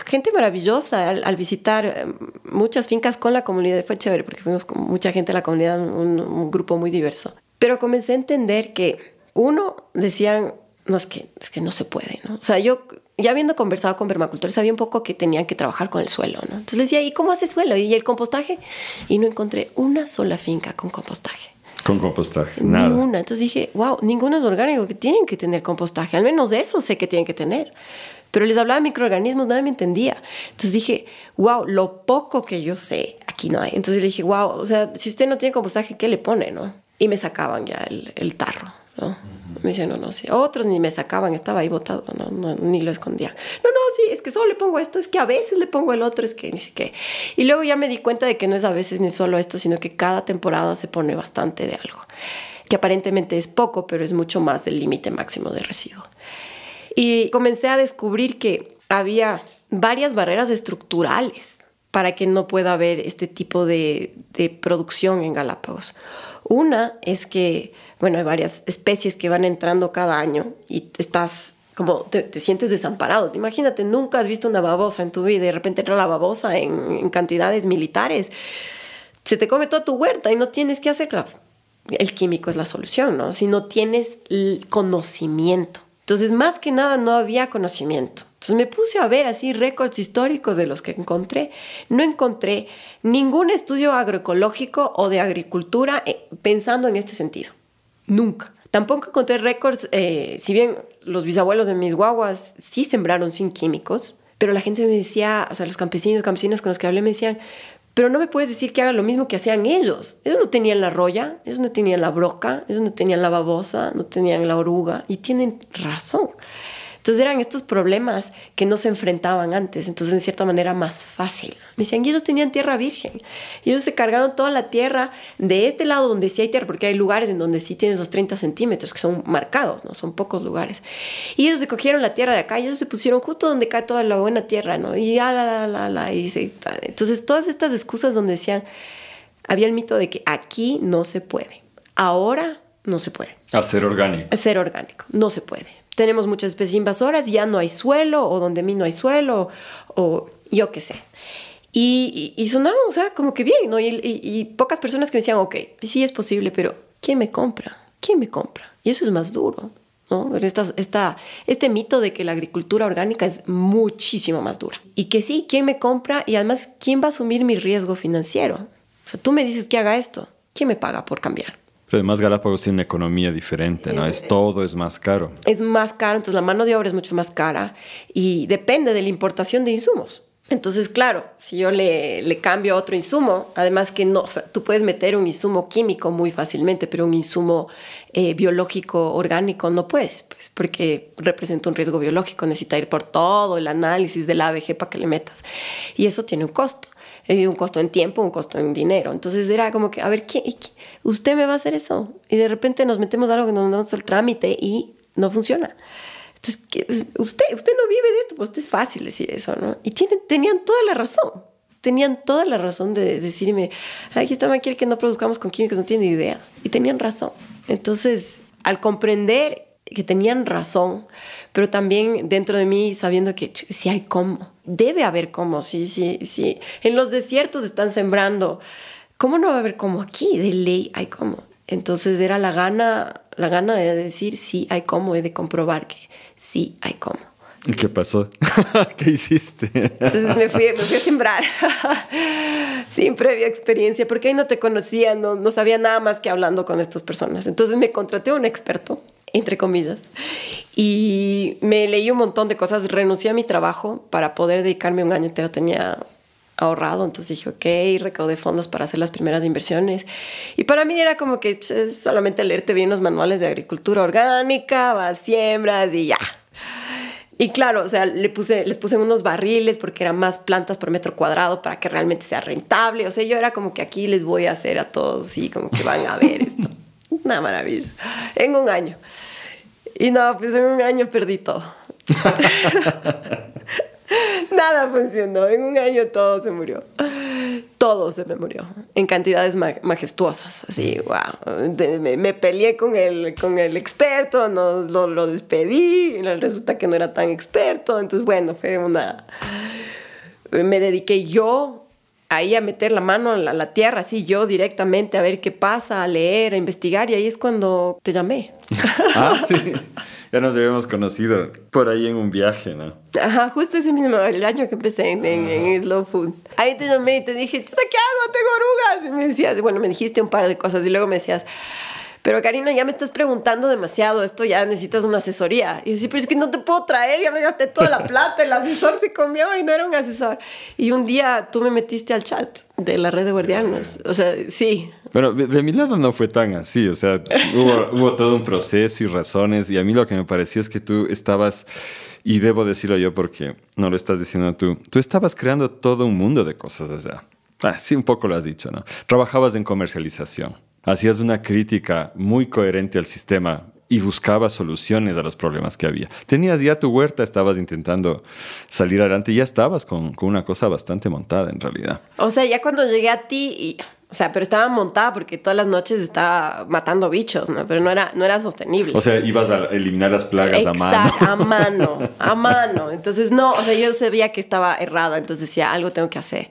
gente maravillosa al, visitar eh, muchas fincas con la comunidad. Fue chévere porque fuimos con mucha gente de la comunidad, un, un grupo muy diverso. Pero comencé a entender que, uno, decían, no, es que, es que no se puede, ¿no? O sea, yo ya habiendo conversado con permacultores, sabía un poco que tenían que trabajar con el suelo, ¿no? Entonces les decía, ¿y cómo hace suelo? ¿Y el compostaje? Y no encontré una sola finca con compostaje. Con compostaje, nada. Ninguna. Entonces dije, wow, ninguno es orgánico, que tienen que tener compostaje. Al menos eso sé que tienen que tener. Pero les hablaba de microorganismos, nadie me entendía. Entonces dije, wow, lo poco que yo sé, aquí no hay. Entonces le dije, wow, o sea, si usted no tiene compostaje, ¿qué le pone, no? Y me sacaban ya el, el tarro. Me decían, no, no, sí. Otros ni me sacaban, estaba ahí botado, no, ni lo escondía. No, no, sí, es que solo le pongo esto, es que a veces le pongo el otro, es que ni sé qué. Y luego ya me di cuenta de que no es a veces ni solo esto, sino que cada temporada se pone bastante de algo. Que aparentemente es poco, pero es mucho más del límite máximo de residuo. Y comencé a descubrir que había varias barreras estructurales para que no pueda haber este tipo de producción en Galápagos. Una es que bueno, hay varias especies que van entrando cada año y estás como te, sientes desamparado. Imagínate, nunca has visto una babosa en tu vida y de repente entra la babosa en, cantidades militares. Se te come toda tu huerta y no tienes que hacer, claro. El químico es la solución, ¿no? Si no tienes el conocimiento. Entonces, más que nada, no había conocimiento. Entonces me puse a ver así récords históricos de los que encontré. No encontré ningún estudio agroecológico o de agricultura eh, pensando en este sentido. Nunca. Tampoco encontré récords, eh, si bien los bisabuelos de mis guaguas sí sembraron sin químicos, pero la gente me decía, o sea, los campesinos, campesinas con los que hablé me decían, pero no me puedes decir que haga lo mismo que hacían ellos. Ellos no tenían la roya, ellos no tenían la broca, ellos no tenían la babosa, no tenían la oruga, y tienen razón. Entonces eran estos problemas que no se enfrentaban antes, entonces en cierta manera más fácil. Me decían, y ellos tenían tierra virgen, y ellos se cargaron toda la tierra de este lado donde sí hay tierra, porque hay lugares en donde sí tienes los 30 centímetros, que son marcados, ¿no? Son pocos lugares. Y ellos se cogieron la tierra de acá y ellos se pusieron justo donde cae toda la buena tierra, ¿no? Y ya, la, la, la, la, y se, entonces todas estas excusas donde decían, había el mito de que aquí no se puede, ahora no se puede. Hacer orgánico. Hacer orgánico, no se puede tenemos muchas especies invasoras, ya no hay suelo, o donde mí no hay suelo, o yo qué sé. Y, y, sonaba, o sea, como que bien, ¿no? Y, pocas personas que me decían, ok, sí es posible, pero ¿quién me compra? ¿Quién me compra? Y eso es más duro, ¿no? Esta, esta, este mito de que la agricultura orgánica es muchísimo más dura. Y que sí, ¿quién me compra? Y además, ¿quién va a asumir mi riesgo financiero? O sea, tú me dices que haga esto, ¿quién me paga por cambiar? Pero además Galápagos tiene una economía diferente, ¿no? Es todo, es más caro. Es más caro, entonces la mano de obra es mucho más cara y depende de la importación de insumos. Entonces, claro, si yo le, le cambio a otro insumo, además que no, o sea, tú puedes meter un insumo químico muy fácilmente, pero un insumo eh, biológico, orgánico, no puedes, pues, porque representa un riesgo biológico, necesita ir por todo el análisis del ABG para que le metas. Y eso tiene un costo. Eh, un costo en tiempo, un costo en dinero. Entonces era como que, a ver, ¿quién, ¿usted me va a hacer eso? Y de repente nos metemos algo que nos damos el trámite y no funciona. Entonces, usted, usted no vive de esto, pues es fácil decir eso, ¿no? Y tienen, tenían toda la razón. Tenían toda la razón de decirme, aquí está quiere que no produzcamos con químicos, no tiene idea. Y tenían razón. Entonces, al comprender que tenían razón, pero también dentro de mí sabiendo que si hay cómo, debe haber cómo, sí, sí, sí. En los desiertos están sembrando, ¿cómo no va a haber cómo aquí? De ley hay cómo. Entonces era la gana, la gana de decir sí hay cómo, y de comprobar que sí hay cómo. ¿Y qué pasó? ¿Qué hiciste? Entonces me fui, me fui a sembrar sin previa experiencia, porque ahí no te conocía, no, no sabía nada más que hablando con estas personas. Entonces me contraté a un experto entre comillas. Y me leí un montón de cosas, renuncié a mi trabajo para poder dedicarme un año entero, tenía ahorrado, entonces dije, ok, recaudé fondos para hacer las primeras inversiones. Y para mí era como que pues, solamente leerte bien los manuales de agricultura orgánica, vas, siembras y ya. Y claro, o sea, le puse, les puse unos barriles porque eran más plantas por metro cuadrado para que realmente sea rentable. O sea, yo era como que aquí les voy a hacer a todos y como que van a ver esto. Una maravilla. En un año. Y no, pues en un año perdí todo. Nada funcionó. En un año todo se murió. Todo se me murió. En cantidades majestuosas. Así, wow. me, peleé con el, con el experto, nos, lo, lo despedí. Resulta que no era tan experto. Entonces, bueno, fue una. Me dediqué yo ahí a meter la mano a la, tierra, así yo directamente, a ver qué pasa, a leer, a investigar, y ahí es cuando te llamé. ah, sí. Ya nos habíamos conocido por ahí en un viaje, ¿no? Ajá, justo ese mismo, el año que empecé en, en, Slow Food. Ahí te llamé y te dije, ¿qué hago? Tengo orugas. Y me decías, bueno, me dijiste un par de cosas y luego me decías, pero Karina, ya me estás preguntando demasiado, esto ya necesitas una asesoría. Y yo, sí, pero es que no te puedo traer, ya me gasté toda la plata, el asesor se comió y no era un asesor. Y un día tú me metiste al chat de la red de guardianos, o sea, sí. Bueno, de mi lado no fue tan así, o sea, hubo, hubo todo un proceso y razones, y a mí lo que me pareció es que tú estabas y debo decirlo yo porque no lo estás diciendo tú. Tú estabas creando todo un mundo de cosas allá. Ah, sí, un poco lo has dicho, ¿no? Trabajabas en comercialización hacías una crítica muy coherente al sistema y buscabas soluciones a los problemas que había. Tenías ya tu huerta, estabas intentando salir adelante y ya estabas con, una cosa bastante montada en realidad. O sea, ya cuando llegué a ti, y, o sea, pero estaba montada porque todas las noches estaba matando bichos, ¿no? Pero no era, no era sostenible. O sea, ibas a eliminar las plagas a mano. a mano, a mano. Entonces, no, o sea, yo sabía que estaba errada, entonces decía, algo tengo que hacer.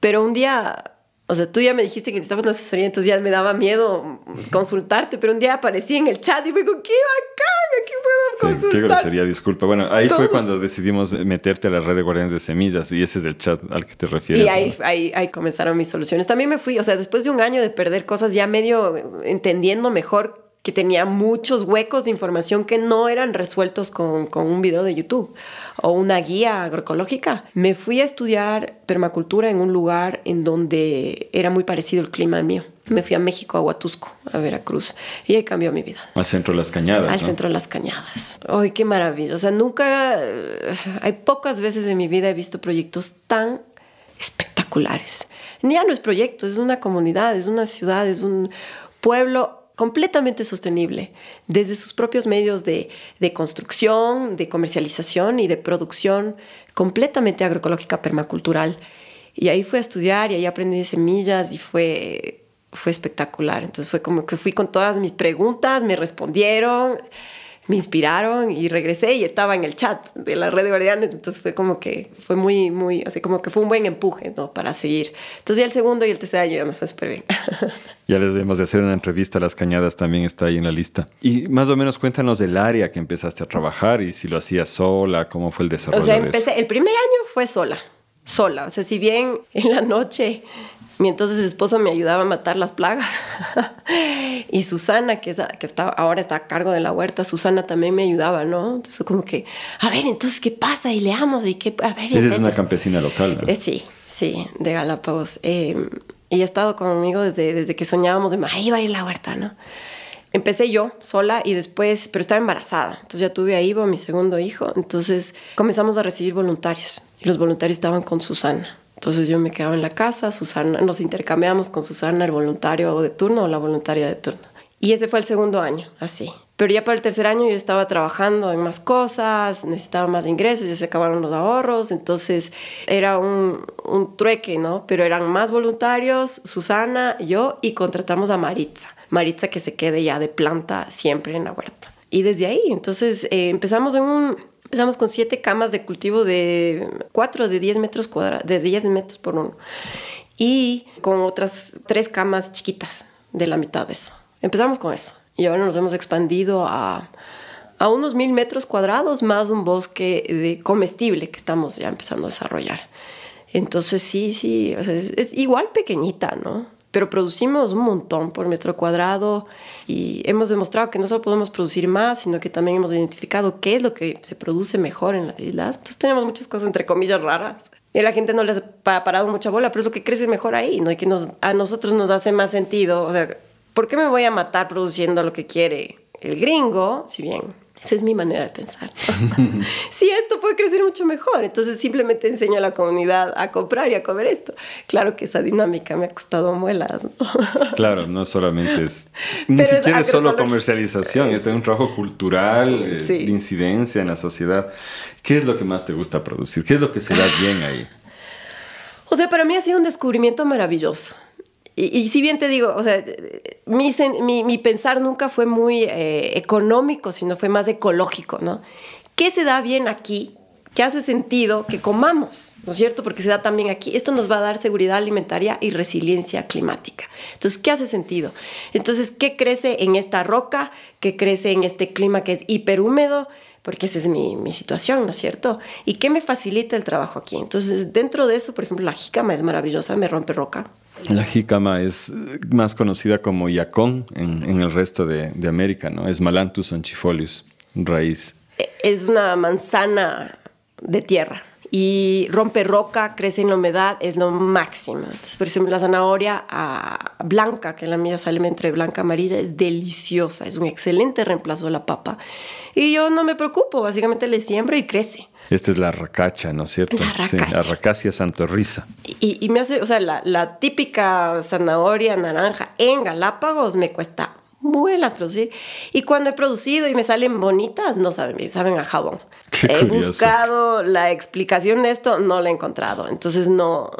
Pero un día o sea, tú ya me dijiste que necesitabas una asesoría, entonces ya me daba miedo consultarte, pero un día aparecí en el chat y me dijo, qué bacán, aquí puedo consultar. qué grosería, disculpa. Bueno, ahí fue cuando decidimos meterte a la red de guardianes de semillas y ese es el chat al que te refieres. Y ahí, ahí, ahí comenzaron mis soluciones. También me fui, o sea, después de un año de perder cosas, ya medio entendiendo mejor que tenía muchos huecos de información que no eran resueltos con, con, un video de YouTube o una guía agroecológica. Me fui a estudiar permacultura en un lugar en donde era muy parecido el clima al mío. Me fui a México, a Huatusco, a Veracruz, y ahí cambió mi vida. Al centro de las cañadas. Al centro de las cañadas. ¡Ay, qué maravilla! O sea, nunca, hay pocas veces en mi vida he visto proyectos tan espectaculares. Ya no es proyecto, es una comunidad, es una ciudad, es un pueblo completamente sostenible desde sus propios medios de, construcción, de comercialización y de producción completamente agroecológica permacultural. Y ahí fui a estudiar y ahí aprendí de semillas y fue, fue espectacular. Entonces fue como que fui con todas mis preguntas, me respondieron me inspiraron y regresé y estaba en el chat de la red de guardianes, entonces fue como que fue muy, muy, así como que fue un buen empuje, ¿no? Para seguir. Entonces ya el segundo y el tercer año ya me fue súper bien. Ya les debemos de hacer una entrevista a Las Cañadas, también está ahí en la lista. Y más o menos cuéntanos del área que empezaste a trabajar y si lo hacías sola, cómo fue el desarrollo. O sea, empecé, el primer año fue sola, sola. O sea, si bien en la noche mi entonces esposo me ayudaba a matar las plagas. y Susana, que, es, que está, ahora está a cargo de la huerta, Susana también me ayudaba, ¿no? Entonces, como que, a ver, entonces, ¿qué pasa? Y leamos, y qué, a ver. Esa es una campesina local, ¿no? Eh, sí, sí, de Galápagos. Eh, y ha estado conmigo desde, desde que soñábamos de, ahí va a ir la huerta, ¿no? Empecé yo sola y después, pero estaba embarazada. Entonces ya tuve a Ivo, mi segundo hijo. Entonces comenzamos a recibir voluntarios. Y los voluntarios estaban con Susana. Entonces yo me quedaba en la casa, Susana, nos intercambiamos con Susana, el voluntario de turno o la voluntaria de turno. Y ese fue el segundo año, así. Pero ya para el tercer año yo estaba trabajando en más cosas, necesitaba más ingresos, ya se acabaron los ahorros, entonces era un, un trueque, ¿no? Pero eran más voluntarios, Susana, yo, y contratamos a Maritza. Maritza que se quede ya de planta siempre en la huerta. Y desde ahí, entonces eh, empezamos en un, empezamos con siete camas de cultivo de cuatro de 10 metros cuadrados, de 10 metros por uno. Y con otras tres camas chiquitas de la mitad de eso. Empezamos con eso. Y ahora nos hemos expandido a, a unos mil metros cuadrados más un bosque de comestible que estamos ya empezando a desarrollar. Entonces sí, sí, es, es, igual pequeñita, ¿no? Pero producimos un montón por metro cuadrado y hemos demostrado que no solo podemos producir más, sino que también hemos identificado qué es lo que se produce mejor en las islas. Entonces tenemos muchas cosas entre comillas raras. Y a la gente no les ha parado mucha bola, pero es lo que crece mejor ahí, ¿no? Y que nos, a nosotros nos hace más sentido. O sea, ¿por qué me voy a matar produciendo lo que quiere el gringo? Si bien Esa es mi manera de pensar. sí, esto puede crecer mucho mejor. Entonces simplemente enseño a la comunidad a comprar y a comer esto. Claro que esa dinámica me ha costado muelas. claro, no solamente es... Ni siquiera es, solo comercialización, es, un trabajo cultural, eh, de incidencia en la sociedad. ¿Qué es lo que más te gusta producir? ¿Qué es lo que se da bien ahí? O sea, para mí ha sido un descubrimiento maravilloso. Y, si bien te digo, o sea, mi, mi, pensar nunca fue muy eh, económico, sino fue más ecológico, ¿no? ¿Qué se da bien aquí? ¿Qué hace sentido que comamos? ¿No es cierto? Porque se da también aquí. Esto nos va a dar seguridad alimentaria y resiliencia climática. Entonces, ¿qué hace sentido? Entonces, ¿qué crece en esta roca? ¿Qué crece en este clima que es hiperhúmedo? porque esa es mi, mi, situación, ¿no es cierto? ¿Y qué me facilita el trabajo aquí? Entonces, dentro de eso, por ejemplo, la jícama es maravillosa, me rompe roca. La jícama es más conocida como yacón en, el resto de, de, América, ¿no? Es Malanthus anchifolius, raíz. E, es una manzana de tierra y rompe roca, crece en la humedad, es lo máximo. Entonces, por ejemplo, la zanahoria ah, blanca, que la mía sale entre blanca y amarilla, es deliciosa, es un excelente reemplazo de la papa. Y yo no me preocupo, básicamente le siembro y crece. Esta es la racacha, ¿no es cierto? La racacha. Sí, la racacia santorrisa. Y, y, me hace, o sea, la, la típica zanahoria naranja en Galápagos me cuesta muelas producir. Y cuando he producido y me salen bonitas, no saben bien, saben a jabón. he buscado la explicación de esto, no la he encontrado. Entonces no,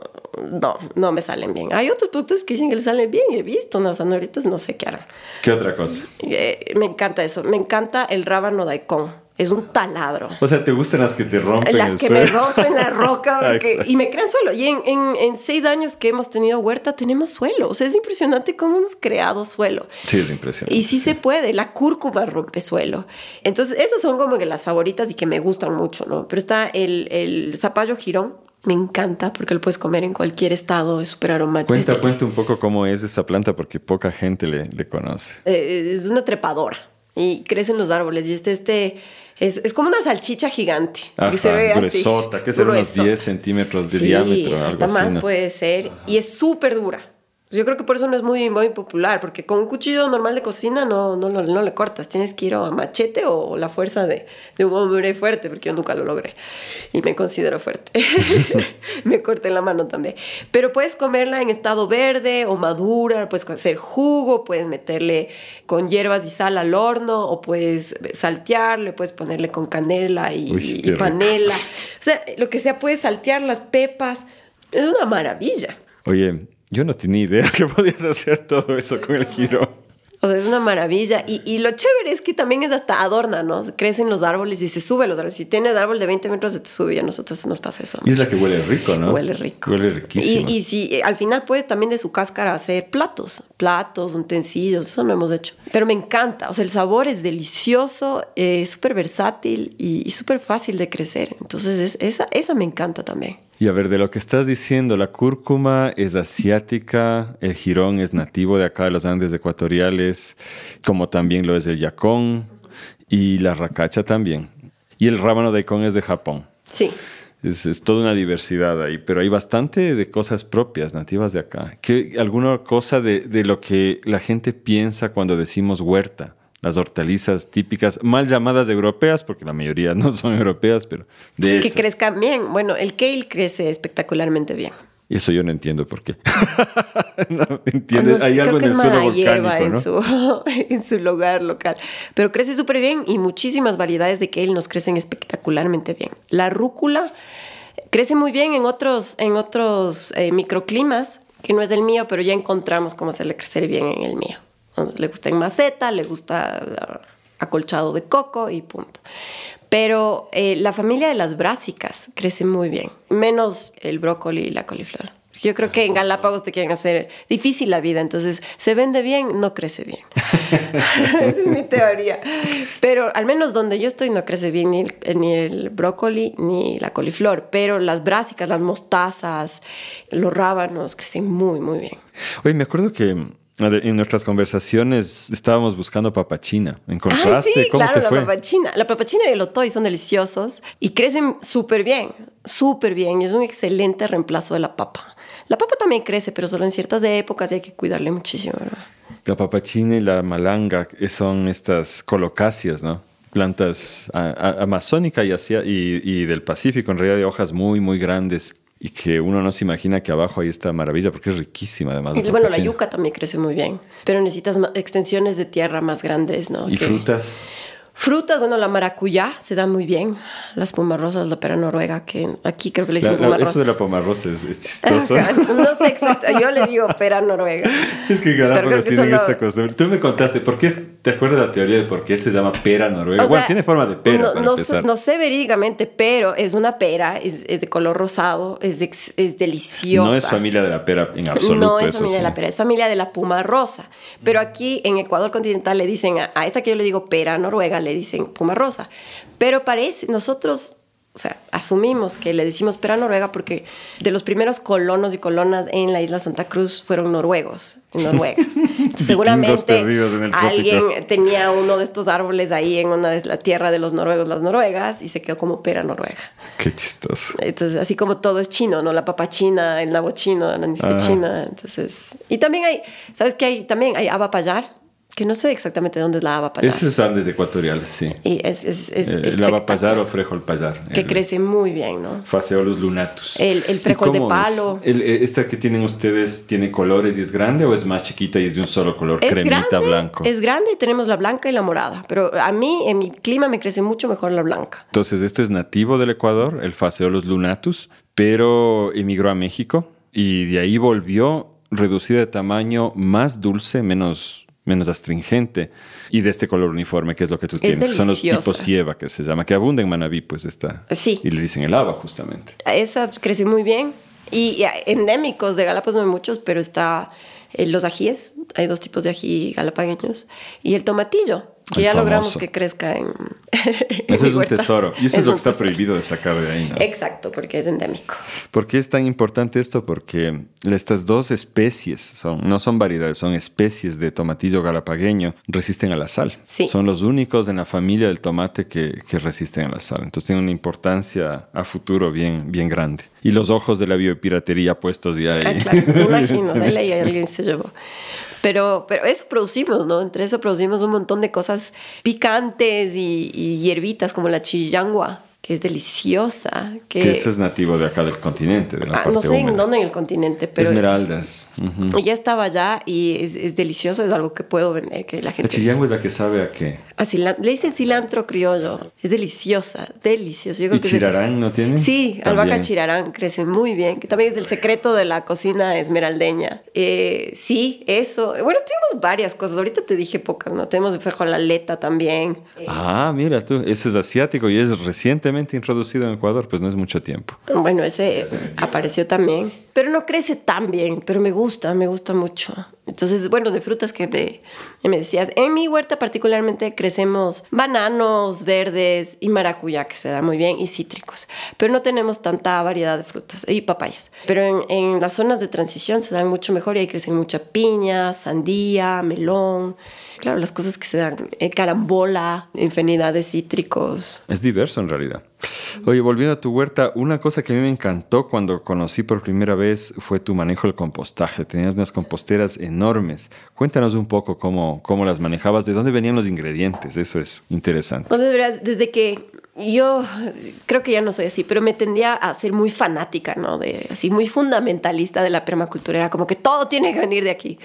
no, no me salen bien. Hay otros productos que dicen que le salen bien y he visto unas zanahoritas, no sé qué harán. ¿Qué otra cosa? Eh, me encanta eso. Me encanta el rábano daikon es un taladro. O sea, ¿te gustan las que te rompen Las que me rompen la roca y me crean suelo. Y en, en, en, seis años que hemos tenido huerta, tenemos suelo. O sea, es impresionante cómo hemos creado suelo. Sí, es impresionante. Y sí, se puede. La cúrcuma rompe suelo. Entonces, esas son como que las favoritas y que me gustan mucho, ¿no? Pero está el, el zapallo girón. Me encanta porque lo puedes comer en cualquier estado, es súper aromático. Cuenta, cuenta un poco cómo es esa planta porque poca gente le, le conoce. Eh, es una trepadora y crecen los árboles y este, este es, es, como una salchicha gigante. Ajá, se ve gruesota, así, que será unos 10 centímetros de diámetro. Algo hasta más puede ser. Y es súper dura. Yo creo que por eso no es muy, muy popular, porque con un cuchillo normal de cocina no, no, no, le cortas. Tienes que ir a machete o la fuerza de, de, un hombre fuerte, porque yo nunca lo logré. Y me considero fuerte. me corté la mano también. Pero puedes comerla en estado verde o madura, puedes hacer jugo, puedes meterle con hierbas y sal al horno, o puedes saltearle, puedes ponerle con canela y, y panela. O sea, lo que sea, puedes saltear las pepas. Es una maravilla. Oye, yo no tenía idea que podías hacer todo eso con el giro. O sea, es una maravilla. Y, y, lo chévere es que también es hasta adorna, ¿no? Crecen los árboles y se sube los árboles. Si tienes árbol de 20 metros, se te sube y a nosotros nos pasa eso. Y es la que huele rico, ¿no? Huele rico. Huele riquísimo. Y, y si eh, al final puedes también de su cáscara hacer platos, platos, utensilios, eso no hemos hecho. Pero me encanta. O sea, el sabor es delicioso, es eh, súper versátil y, y súper fácil de crecer. Entonces, es, esa, esa me encanta también. Y a ver, de lo que estás diciendo, la cúrcuma es asiática, el jirón es nativo de acá de los Andes ecuatoriales, como también lo es el yacón y la racacha también. Y el rábano daikon es de Japón. Sí. Es, es, toda una diversidad ahí, pero hay bastante de cosas propias, nativas de acá. ¿Qué, ¿Alguna cosa de, de lo que la gente piensa cuando decimos huerta? Las hortalizas típicas, mal llamadas europeas, porque la mayoría no son europeas, pero de Que crezcan bien. Bueno, el kale crece espectacularmente bien. Y eso yo no entiendo por qué. no entiendes, no, hay algo en el suelo volcánico, ¿no? en, su, en su lugar local. Pero crece súper bien y muchísimas variedades de kale nos crecen espectacularmente bien. La rúcula crece muy bien en otros, en otros eh, microclimas, que no es el mío, pero ya encontramos cómo hacerle crecer bien en el mío. Le gusta en maceta, le gusta acolchado de coco y punto. Pero eh, la familia de las brásicas crece muy bien, menos el brócoli y la coliflor. Yo creo que en Galápagos te quieren hacer difícil la vida, entonces se vende bien, no crece bien. Esa es mi teoría. Pero al menos donde yo estoy no crece bien ni el, ni el brócoli ni la coliflor, pero las brásicas, las mostazas, los rábanos crecen muy, muy bien. Oye, me acuerdo que en nuestras conversaciones estábamos buscando papachina. ¿Encontraste? Ah, sí, ¿Cómo claro, te fue? la papachina. La papachina y el otoy son deliciosos y crecen súper bien, súper bien. Y es un excelente reemplazo de la papa. La papa también crece, pero solo en ciertas épocas y hay que cuidarle muchísimo. ¿verdad? La papachina y la malanga son estas colocáceas, ¿no? plantas amazónicas y, y, y, del Pacífico, en realidad de hojas muy, muy grandes y que uno no se imagina que abajo hay esta maravilla porque es riquísima además. Y, bueno, la yuca también crece muy bien, pero necesitas extensiones de tierra más grandes, ¿no? ¿Y frutas? Frutas, bueno, la maracuyá se da muy bien. Las pomarrosas, la pera noruega, que aquí creo que le dicen pomarrosa. Eso de la pomarrosa es, chistoso. no sé exacto, yo le digo pera noruega. Es que galápagos tienen esta costumbre. Tú me contaste, ¿por qué, ¿te acuerdas la teoría de por qué se llama pera noruega? bueno, tiene forma de pera. No, no, sé verídicamente, pero es una pera, es, de color rosado, es, es, deliciosa. No es familia de la pera en absoluto. No es familia de la pera, es familia de la puma rosa. Pero aquí en Ecuador continental le dicen a esta que yo le digo pera noruega, le dicen Puma Rosa. Pero parece, nosotros, o sea, asumimos que le decimos pera noruega porque de los primeros colonos y colonas en la isla Santa Cruz fueron noruegos, noruegas. seguramente alguien tenía uno de estos árboles ahí en una de la tierra de los noruegos, las noruegas, y se quedó como pera noruega. Qué chistoso. Entonces, así como todo es chino, ¿no? La papa china, el nabo chino, la nisque china. Entonces, y también hay, ¿sabes qué hay? También hay abapayar que no sé exactamente dónde es la haba payar. Eso es Andes ecuatoriales, sí. Y es, es, es eh, el haba payar o frejol payar. Que crece muy bien, ¿no? Faseolus lunatus. El, el frejol de palo. Eh, ¿Esta que tienen ustedes tiene colores y es grande o es más chiquita y es de un solo color, cremita, blanco? Es grande y tenemos la blanca y la morada, pero a mí en mi clima me crece mucho mejor la blanca. Entonces, esto es nativo del Ecuador, el Faseolus lunatus, pero emigró a México y de ahí volvió reducida de tamaño, más dulce, menos menos astringente y de este color uniforme que es lo que tú tienes, que son los tipos sieva que se llama, que abunda en Manabí, pues está. Sí. Y le dicen el haba justamente. Esa creció muy bien y, endémicos de Galápagos no hay muchos, pero está eh, los ajíes, hay dos tipos de ají galapagueños y el tomatillo que ya logramos que crezca en. eso es un tesoro. Y eso es, lo que está prohibido de sacar de ahí, ¿no? Exacto, porque es endémico. ¿Por qué es tan importante esto? Porque estas dos especies, son, no son variedades, son especies de tomatillo galapagueño, resisten a la sal. Sí. Son los únicos en la familia del tomate que, que resisten a la sal. Entonces tienen una importancia a futuro bien, bien grande. Y los ojos de la biopiratería puestos ya ahí. Ah, claro, imagino, de ley alguien se llevó. Pero, pero eso producimos, ¿no? Entre eso producimos un montón de cosas picantes y, y hierbitas como la chillangua que es deliciosa. Que, que eso es nativo de acá del continente, de la ah, parte No sé en dónde en el continente, pero... Esmeraldas. Ya estaba allá y es, es deliciosa, es algo que puedo vender, que la gente... La chillango es la que sabe a qué. A le dicen cilantro criollo. Es deliciosa, deliciosa. ¿Y chirarán no tiene? Sí, albahaca chirarán crece muy bien, que también es el secreto de la cocina esmeraldeña. Eh, sí, eso. Bueno, tenemos varias cosas. Ahorita te dije pocas, ¿no? Tenemos frijoleta también. Ah, mira tú, eso es asiático y es reciente introducido en Ecuador, pues no es mucho tiempo. Bueno, ese apareció también, pero no crece tan bien, pero me gusta, me gusta mucho. Entonces, bueno, de frutas que me, me decías, en mi huerta particularmente crecemos bananos, verdes y maracuyá, que se da muy bien, y cítricos, pero no tenemos tanta variedad de frutas y papayas. Pero en, en las zonas de transición se dan mucho mejor y ahí crecen mucha piña, sandía, melón claro, las cosas que se dan, eh, carambola, infinidad de cítricos. Es diverso en realidad. Oye, volviendo a tu huerta, una cosa que a mí me encantó cuando conocí por primera vez fue tu manejo del compostaje. Tenías unas composteras enormes. Cuéntanos un poco cómo, cómo las manejabas, de dónde venían los ingredientes. Eso es interesante. Desde que yo creo que ya no soy así, pero me tendía a ser muy fanática, ¿no? Así, muy fundamentalista de la permacultura. Era como que todo tiene que venir de aquí.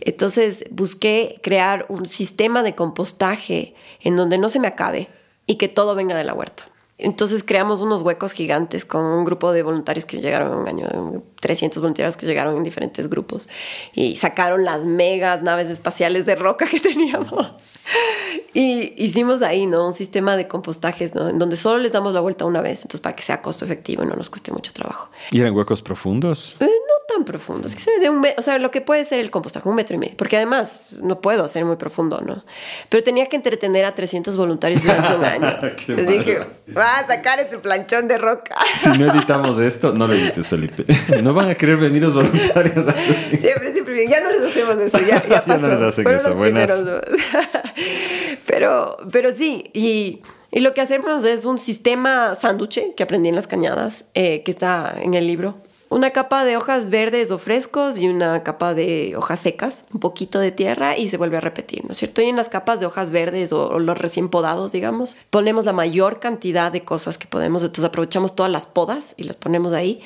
Entonces busqué crear un sistema de compostaje en donde no se me acabe y que todo venga de la huerta. Entonces creamos unos huecos gigantes con un grupo de voluntarios que llegaron un año, 300 voluntarios que llegaron en diferentes grupos y sacaron las megas naves espaciales de roca que teníamos. Y hicimos ahí, ¿no? Un sistema de compostajes, ¿no? En donde solo les damos la vuelta una vez, entonces para que sea costo efectivo y no nos cueste mucho trabajo. ¿Y eran huecos profundos? Eh, tan profundos, que se de un o sea, lo que puede ser el compostaje, un metro y medio, porque además no puedo hacer muy profundo, ¿no? Pero tenía que entretener a 300 voluntarios durante un año. les dije, va a sacar este planchón de roca. si no editamos esto, no lo edites, Felipe. No van a querer venir los voluntarios. siempre, siempre bien. Ya no les hacemos eso, ya, ya pasó. ya no les hacen eso, buenas. pero, pero sí, y... Y lo que hacemos es un sistema sánduche que aprendí en las cañadas, eh, que está en el libro, una capa de hojas verdes o frescos y una capa de hojas secas, un poquito de tierra y se vuelve a repetir, ¿no es cierto? Y en las capas de hojas verdes o, los recién podados, digamos, ponemos la mayor cantidad de cosas que podemos, entonces aprovechamos todas las podas y las ponemos ahí.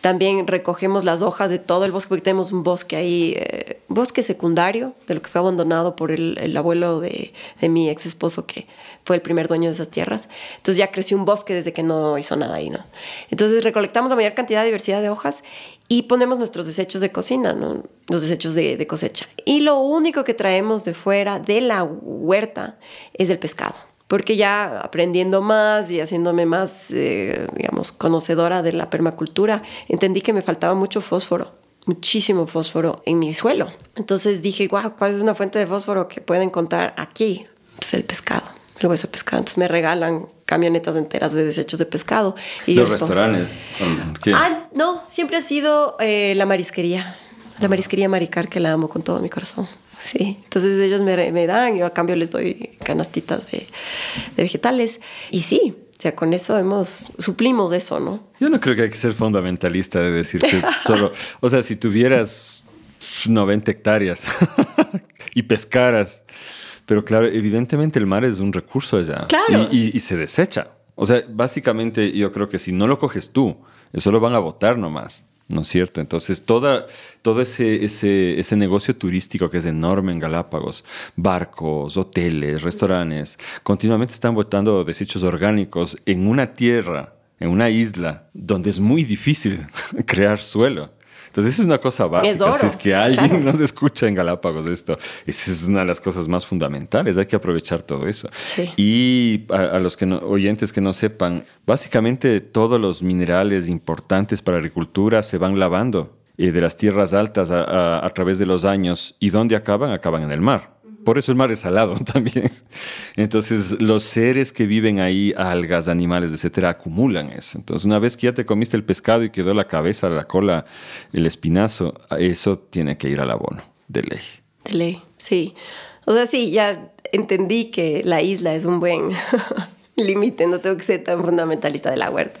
También recogemos las hojas de todo el bosque, porque tenemos un bosque ahí, eh, bosque secundario, de lo que fue abandonado por el, el abuelo de mi ex esposo, que fue el primer dueño de esas tierras. Entonces ya creció un bosque desde que no hizo nada ahí, ¿no? Entonces recolectamos la mayor cantidad de diversidad de hojas y ponemos nuestros desechos de cocina, ¿no? los desechos de, cosecha. Y lo único que traemos de fuera de la huerta es el pescado. Porque ya aprendiendo más y haciéndome más, eh, digamos, conocedora de la permacultura, entendí que me faltaba mucho fósforo muchísimo fósforo en mi suelo. Entonces dije, wow, ¿cuál es una fuente de fósforo que pueden encontrar aquí? Es el pescado el hueso de pescado. Entonces me regalan camionetas enteras de desechos de pescado. Y ¿Los restaurantes? Ah, no, siempre ha sido eh, la marisquería. La marisquería Maricar, que la amo con todo mi corazón. Sí, entonces ellos me, me dan, yo a cambio les doy canastitas de, de vegetales. Y sí, o sea, con eso hemos, suplimos eso, ¿no? Yo no creo que hay que ser fundamentalista de decir que solo, o sea, si tuvieras 90 hectáreas y pescaras pero claro, evidentemente el mar es un recurso allá. Claro. Y, se desecha. O sea, básicamente yo creo que si no lo coges tú, eso lo van a botar nomás. ¿No es cierto? Entonces, toda, todo ese, ese, ese negocio turístico que es enorme en Galápagos, barcos, hoteles, restaurantes, continuamente están botando desechos orgánicos en una tierra, en una isla, donde es muy difícil crear suelo. Entonces, esa es una cosa básica. si es que alguien nos escucha en Galápagos esto, esa es una de las cosas más fundamentales. Hay que aprovechar todo eso. Y a, los que oyentes que no sepan, básicamente todos los minerales importantes para agricultura se van lavando eh, de las tierras altas a través de los años. ¿Y dónde acaban? Acaban en el mar. Por eso el mar es salado también. Entonces, los seres que viven ahí, algas, animales, etcétera, acumulan eso. Entonces, una vez que ya te comiste el pescado y quedó la cabeza, la cola, el espinazo, eso tiene que ir al abono, de ley. De ley, sí. O sea, sí, ya entendí que la isla es un buen límite, no tengo que ser tan fundamentalista de la huerta.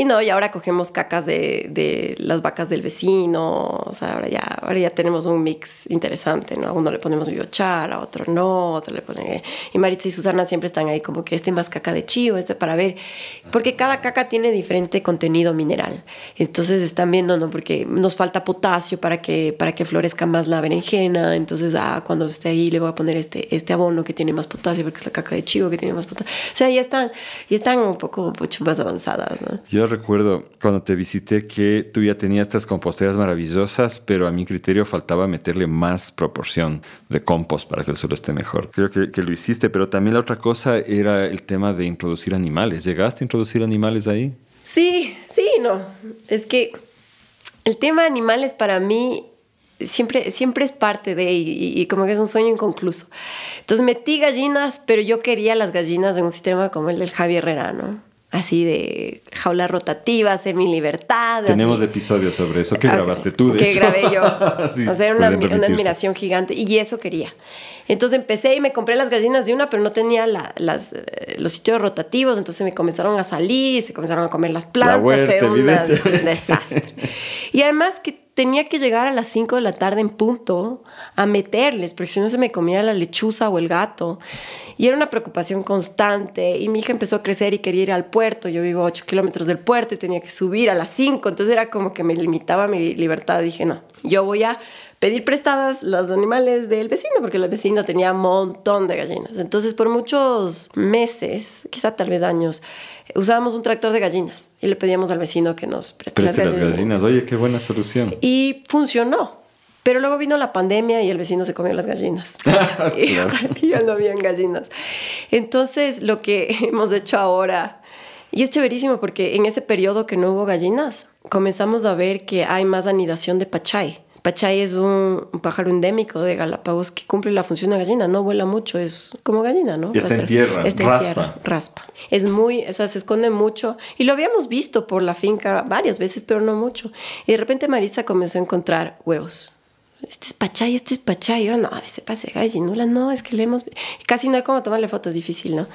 Y no, y ahora cogemos cacas de, de, las vacas del vecino, o sea, ahora ya, ahora ya tenemos un mix interesante, ¿no? A uno le ponemos biochar, a otro no, otro le ponen... Y Maritza y Susana siempre están ahí como que este más caca de chivo, este para ver, porque cada caca tiene diferente contenido mineral. Entonces están viendo, ¿no? Porque nos falta potasio para que, para que florezca más la berenjena, entonces, ah, cuando esté ahí le voy a poner este, este abono que tiene más potasio, porque es la caca de chivo que tiene más potasio. O sea, ya están, ya están un poco mucho más avanzadas, ¿no? Yo recuerdo cuando te visité que tú ya tenías estas composteras maravillosas, pero a mi criterio faltaba meterle más proporción de compost para que el suelo esté mejor. Creo que, que lo hiciste, pero también la otra cosa era el tema de introducir animales. ¿Llegaste a introducir animales ahí? Sí, sí, no. Es que el tema de animales para mí siempre, siempre es parte de, y, y, como que es un sueño inconcluso. Entonces metí gallinas, pero yo quería las gallinas en un sistema como el del Javier Herrera, ¿no? Así de jaula rotativa, semi-libertad. Tenemos episodios sobre eso que grabaste tú, de que grabé yo. Hacer una, admiración gigante. Y eso quería. Entonces empecé y me compré las gallinas de una, pero no tenía las, eh, los sitios rotativos. Entonces me comenzaron a salir, se comenzaron a comer las plantas. fue un desastre. Y además que tenía que llegar a las 5 de la tarde en punto a meterles, porque si no se me comía la lechuza o el gato. Y era una preocupación constante. Y mi hija empezó a crecer y quería ir al puerto. Yo vivo a 8 kilómetros del puerto y tenía que subir a las 5. Entonces era como que me limitaba mi libertad. Dije, no, yo voy a pedir prestadas los animales del vecino, porque el vecino tenía un montón de gallinas. Entonces, por muchos meses, quizá tal vez años, usábamos un tractor de gallinas y le pedíamos al vecino que nos preste las gallinas. las gallinas. Oye, qué buena solución. Y funcionó. Pero luego vino la pandemia y el vecino se comió las gallinas. y, ya no habían gallinas. Entonces, lo que hemos hecho ahora, y es chéverísimo porque en ese periodo que no hubo gallinas, comenzamos a ver que hay más anidación de pachay. Pachay es un, pájaro endémico de Galápagos que cumple la función de gallina, no vuela mucho, es como gallina, ¿no? está en tierra, está raspa. En tierra, raspa. Es muy, o sea, se esconde mucho. Y lo habíamos visto por la finca varias veces, pero no mucho. Y de repente Marisa comenzó a encontrar huevos. este es pachay, este es pachay. Yo, no, ese pase de gallinula, no, es que le hemos... Casi no hay como tomarle fotos, difícil, ¿no?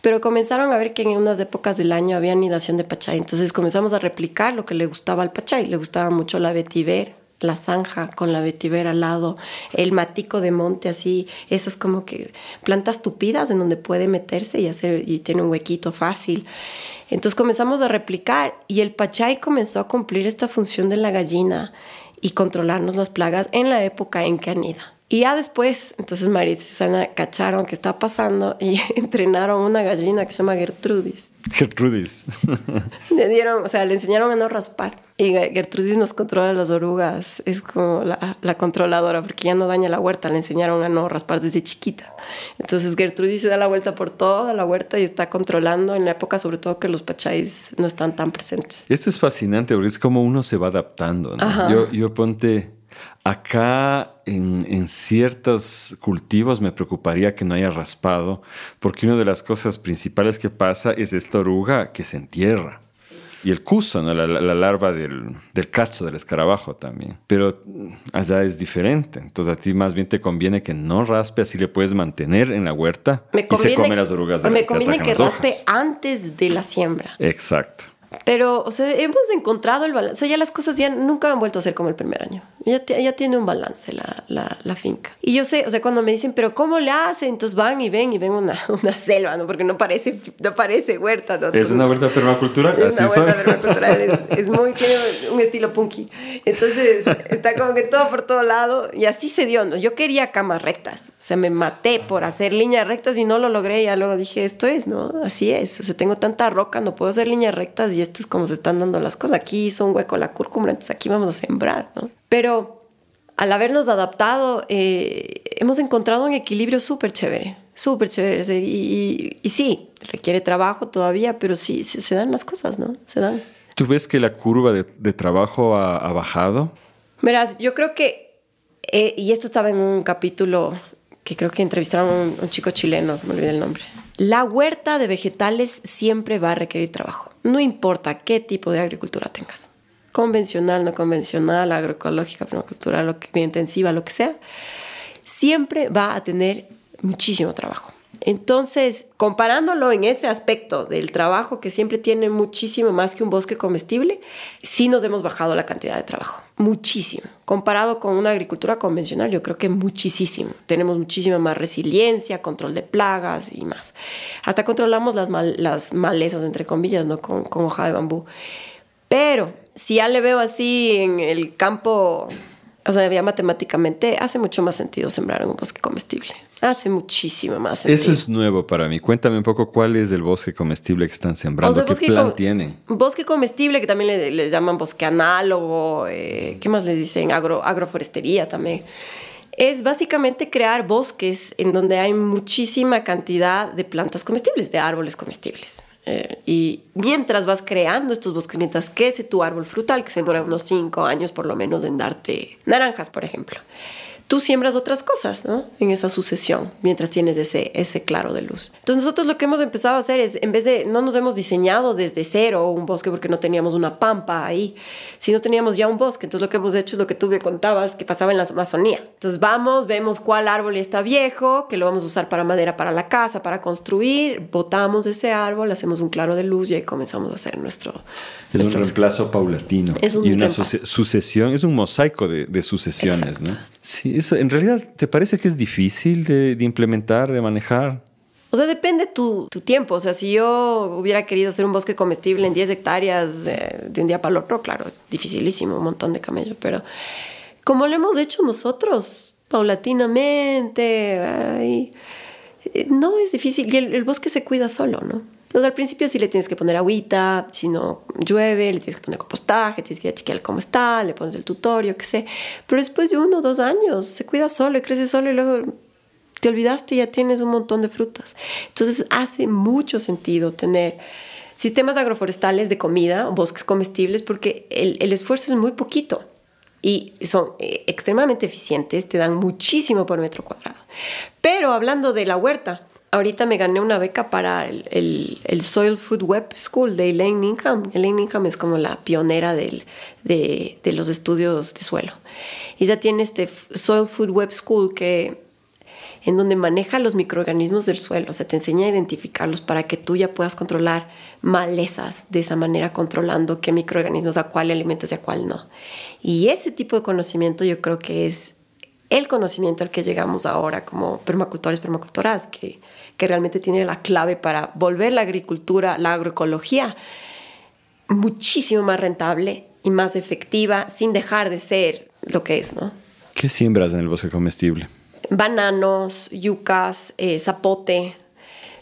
Pero comenzaron a ver que en unas épocas del año había anidación de pachay. Entonces comenzamos a replicar lo que le gustaba al pachay. Le gustaba mucho la vetiver, la zanja con la vetiver al lado, el matico de monte así, esas como que plantas tupidas en donde puede meterse y hacer y tiene un huequito fácil. Entonces comenzamos a replicar y el pachay comenzó a cumplir esta función de la gallina y controlarnos las plagas en la época en que anida. Y ya después, entonces María y Susana cacharon qué está pasando y entrenaron una gallina que se llama Gertrudis. Gertrudis. le dieron, o sea, le enseñaron a no raspar. Y Gertrudis nos controla las orugas, es como la, la, controladora, porque ya no daña la huerta, le enseñaron a no raspar desde chiquita. Entonces Gertrudis se da la vuelta por toda la huerta y está controlando en la época, sobre todo que los pacháis no están tan presentes. Esto es fascinante, porque es como uno se va adaptando. ¿no? Yo, yo ponte, acá en, en, ciertos cultivos me preocuparía que no haya raspado, porque una de las cosas principales que pasa es esta oruga que se entierra y el cuso, ¿no? la, la, larva del, del cacho, del escarabajo también. Pero allá es diferente. Entonces a ti más bien te conviene que no raspe, así le puedes mantener en la huerta me y se come las orugas de Me conviene que, que raspe antes de la siembra. Exacto. Pero, o sea, hemos encontrado el balance. O sea, ya las cosas ya nunca han vuelto a ser como el primer año. Ya, ya tiene un balance la, la, la, finca. Y yo sé, o sea, cuando me dicen, pero ¿cómo le hacen? Entonces van y ven y ven una, una selva, ¿no? Porque no parece, no parece huerta. ¿no? Es una huerta permacultural. Es una huerta permacultural. Es, es, muy, tiene un estilo punky. Entonces, está como que todo por todo lado. Y así se dio, ¿no? Yo quería camas rectas. O sea, me maté por hacer líneas rectas y no lo logré. Ya luego dije, esto es, ¿no? Así es. O sea, tengo tanta roca, no puedo hacer líneas rectas y esto es como se están dando las cosas. Aquí hizo un hueco la cúrcuma, entonces aquí vamos a sembrar, ¿no? Pero al habernos adaptado, eh, hemos encontrado un equilibrio súper chévere, súper chévere. Y, y, y, sí, requiere trabajo todavía, pero sí, se, se, dan las cosas, ¿no? Se dan. ¿Tú ves que la curva de, de trabajo ha, ha, bajado? Verás, yo creo que, eh, y esto estaba en un capítulo que creo que entrevistaron a un, un chico chileno, me olvidé el nombre. La huerta de vegetales siempre va a requerir trabajo, no importa qué tipo de agricultura tengas convencional, no convencional, agroecológica, permacultural, intensiva, lo que sea, siempre va a tener muchísimo trabajo. Entonces, comparándolo en ese aspecto del trabajo que siempre tiene muchísimo más que un bosque comestible, sí nos hemos bajado la cantidad de trabajo, muchísimo. Comparado con una agricultura convencional, yo creo que muchísimo. Tenemos muchísima más resiliencia, control de plagas y más. Hasta controlamos las, mal, las malezas, entre comillas, ¿no? con, con hoja de bambú. Pero si ya le veo así en el campo, o sea, ya matemáticamente, hace mucho más sentido sembrar un bosque comestible. Hace muchísimo más sentido. Eso es nuevo para mí. Cuéntame un poco cuál es el bosque comestible que están sembrando. O sea, ¿Qué plan tienen? Bosque comestible, que también le, le llaman bosque análogo. Eh, ¿Qué más les dicen? Agro, agroforestería también. Es básicamente crear bosques en donde hay muchísima cantidad de plantas comestibles, de árboles comestibles. Eh, y mientras vas creando estos bosques, mientras crece tu árbol frutal, que se demora unos 5 años por lo menos en darte naranjas, por ejemplo, tú siembras otras cosas, ¿no? En esa sucesión, mientras tienes ese, ese claro de luz. Entonces nosotros lo que hemos empezado a hacer es, en vez de, no nos hemos diseñado desde cero un bosque porque no teníamos una pampa ahí, sino teníamos ya un bosque. Entonces lo que hemos hecho es lo que tú me contabas, que pasaba en la Amazonía. Entonces vamos, vemos cuál árbol está viejo, que lo vamos a usar para madera para la casa, para construir, botamos ese árbol, hacemos un claro de luz y ahí comenzamos a hacer nuestro... Es nuestro un reemplazo paulatino. Es un y una sucesión, es un mosaico de, de sucesiones, Exacto. ¿no? Sí, eso, ¿en realidad te parece que es difícil de, de implementar, de manejar? O sea, depende tu, tu, tiempo. O sea, si yo hubiera querido hacer un bosque comestible en 10 hectáreas de, de un día para el otro, claro, es dificilísimo, un montón de camello. Pero como lo hemos hecho nosotros, paulatinamente, ay, no es difícil. Y el, el bosque se cuida solo, ¿no? Entonces, al principio sí le tienes que poner agüita, si no llueve, le tienes que poner compostaje, tienes que chequear cómo está, le pones el tutorio, qué sé. Pero después de uno o dos años, se cuida solo y crece solo y luego te olvidaste y ya tienes un montón de frutas. Entonces, hace mucho sentido tener sistemas agroforestales de comida, bosques comestibles, porque el, el esfuerzo es muy poquito y son eh, extremadamente eficientes, te dan muchísimo por metro cuadrado. Pero hablando de la huerta, ahorita me gané una beca para el, Soil Food Web School de Elaine Ningham. Elaine Ningham es como la pionera de, los estudios de suelo. Y ya tiene este Soil Food Web School que en donde maneja los microorganismos del suelo, o sea, te enseña a identificarlos para que tú ya puedas controlar malezas de esa manera, controlando qué microorganismos a cuál alimentas y a cuál no. Y ese tipo de conocimiento yo creo que es el conocimiento al que llegamos ahora como permacultores, permacultoras, que, que realmente tiene la clave para volver la agricultura, la agroecología, muchísimo más rentable y más efectiva sin dejar de ser lo que es, ¿no? ¿Qué siembras en el bosque comestible? Bananos, yucas, eh, zapote,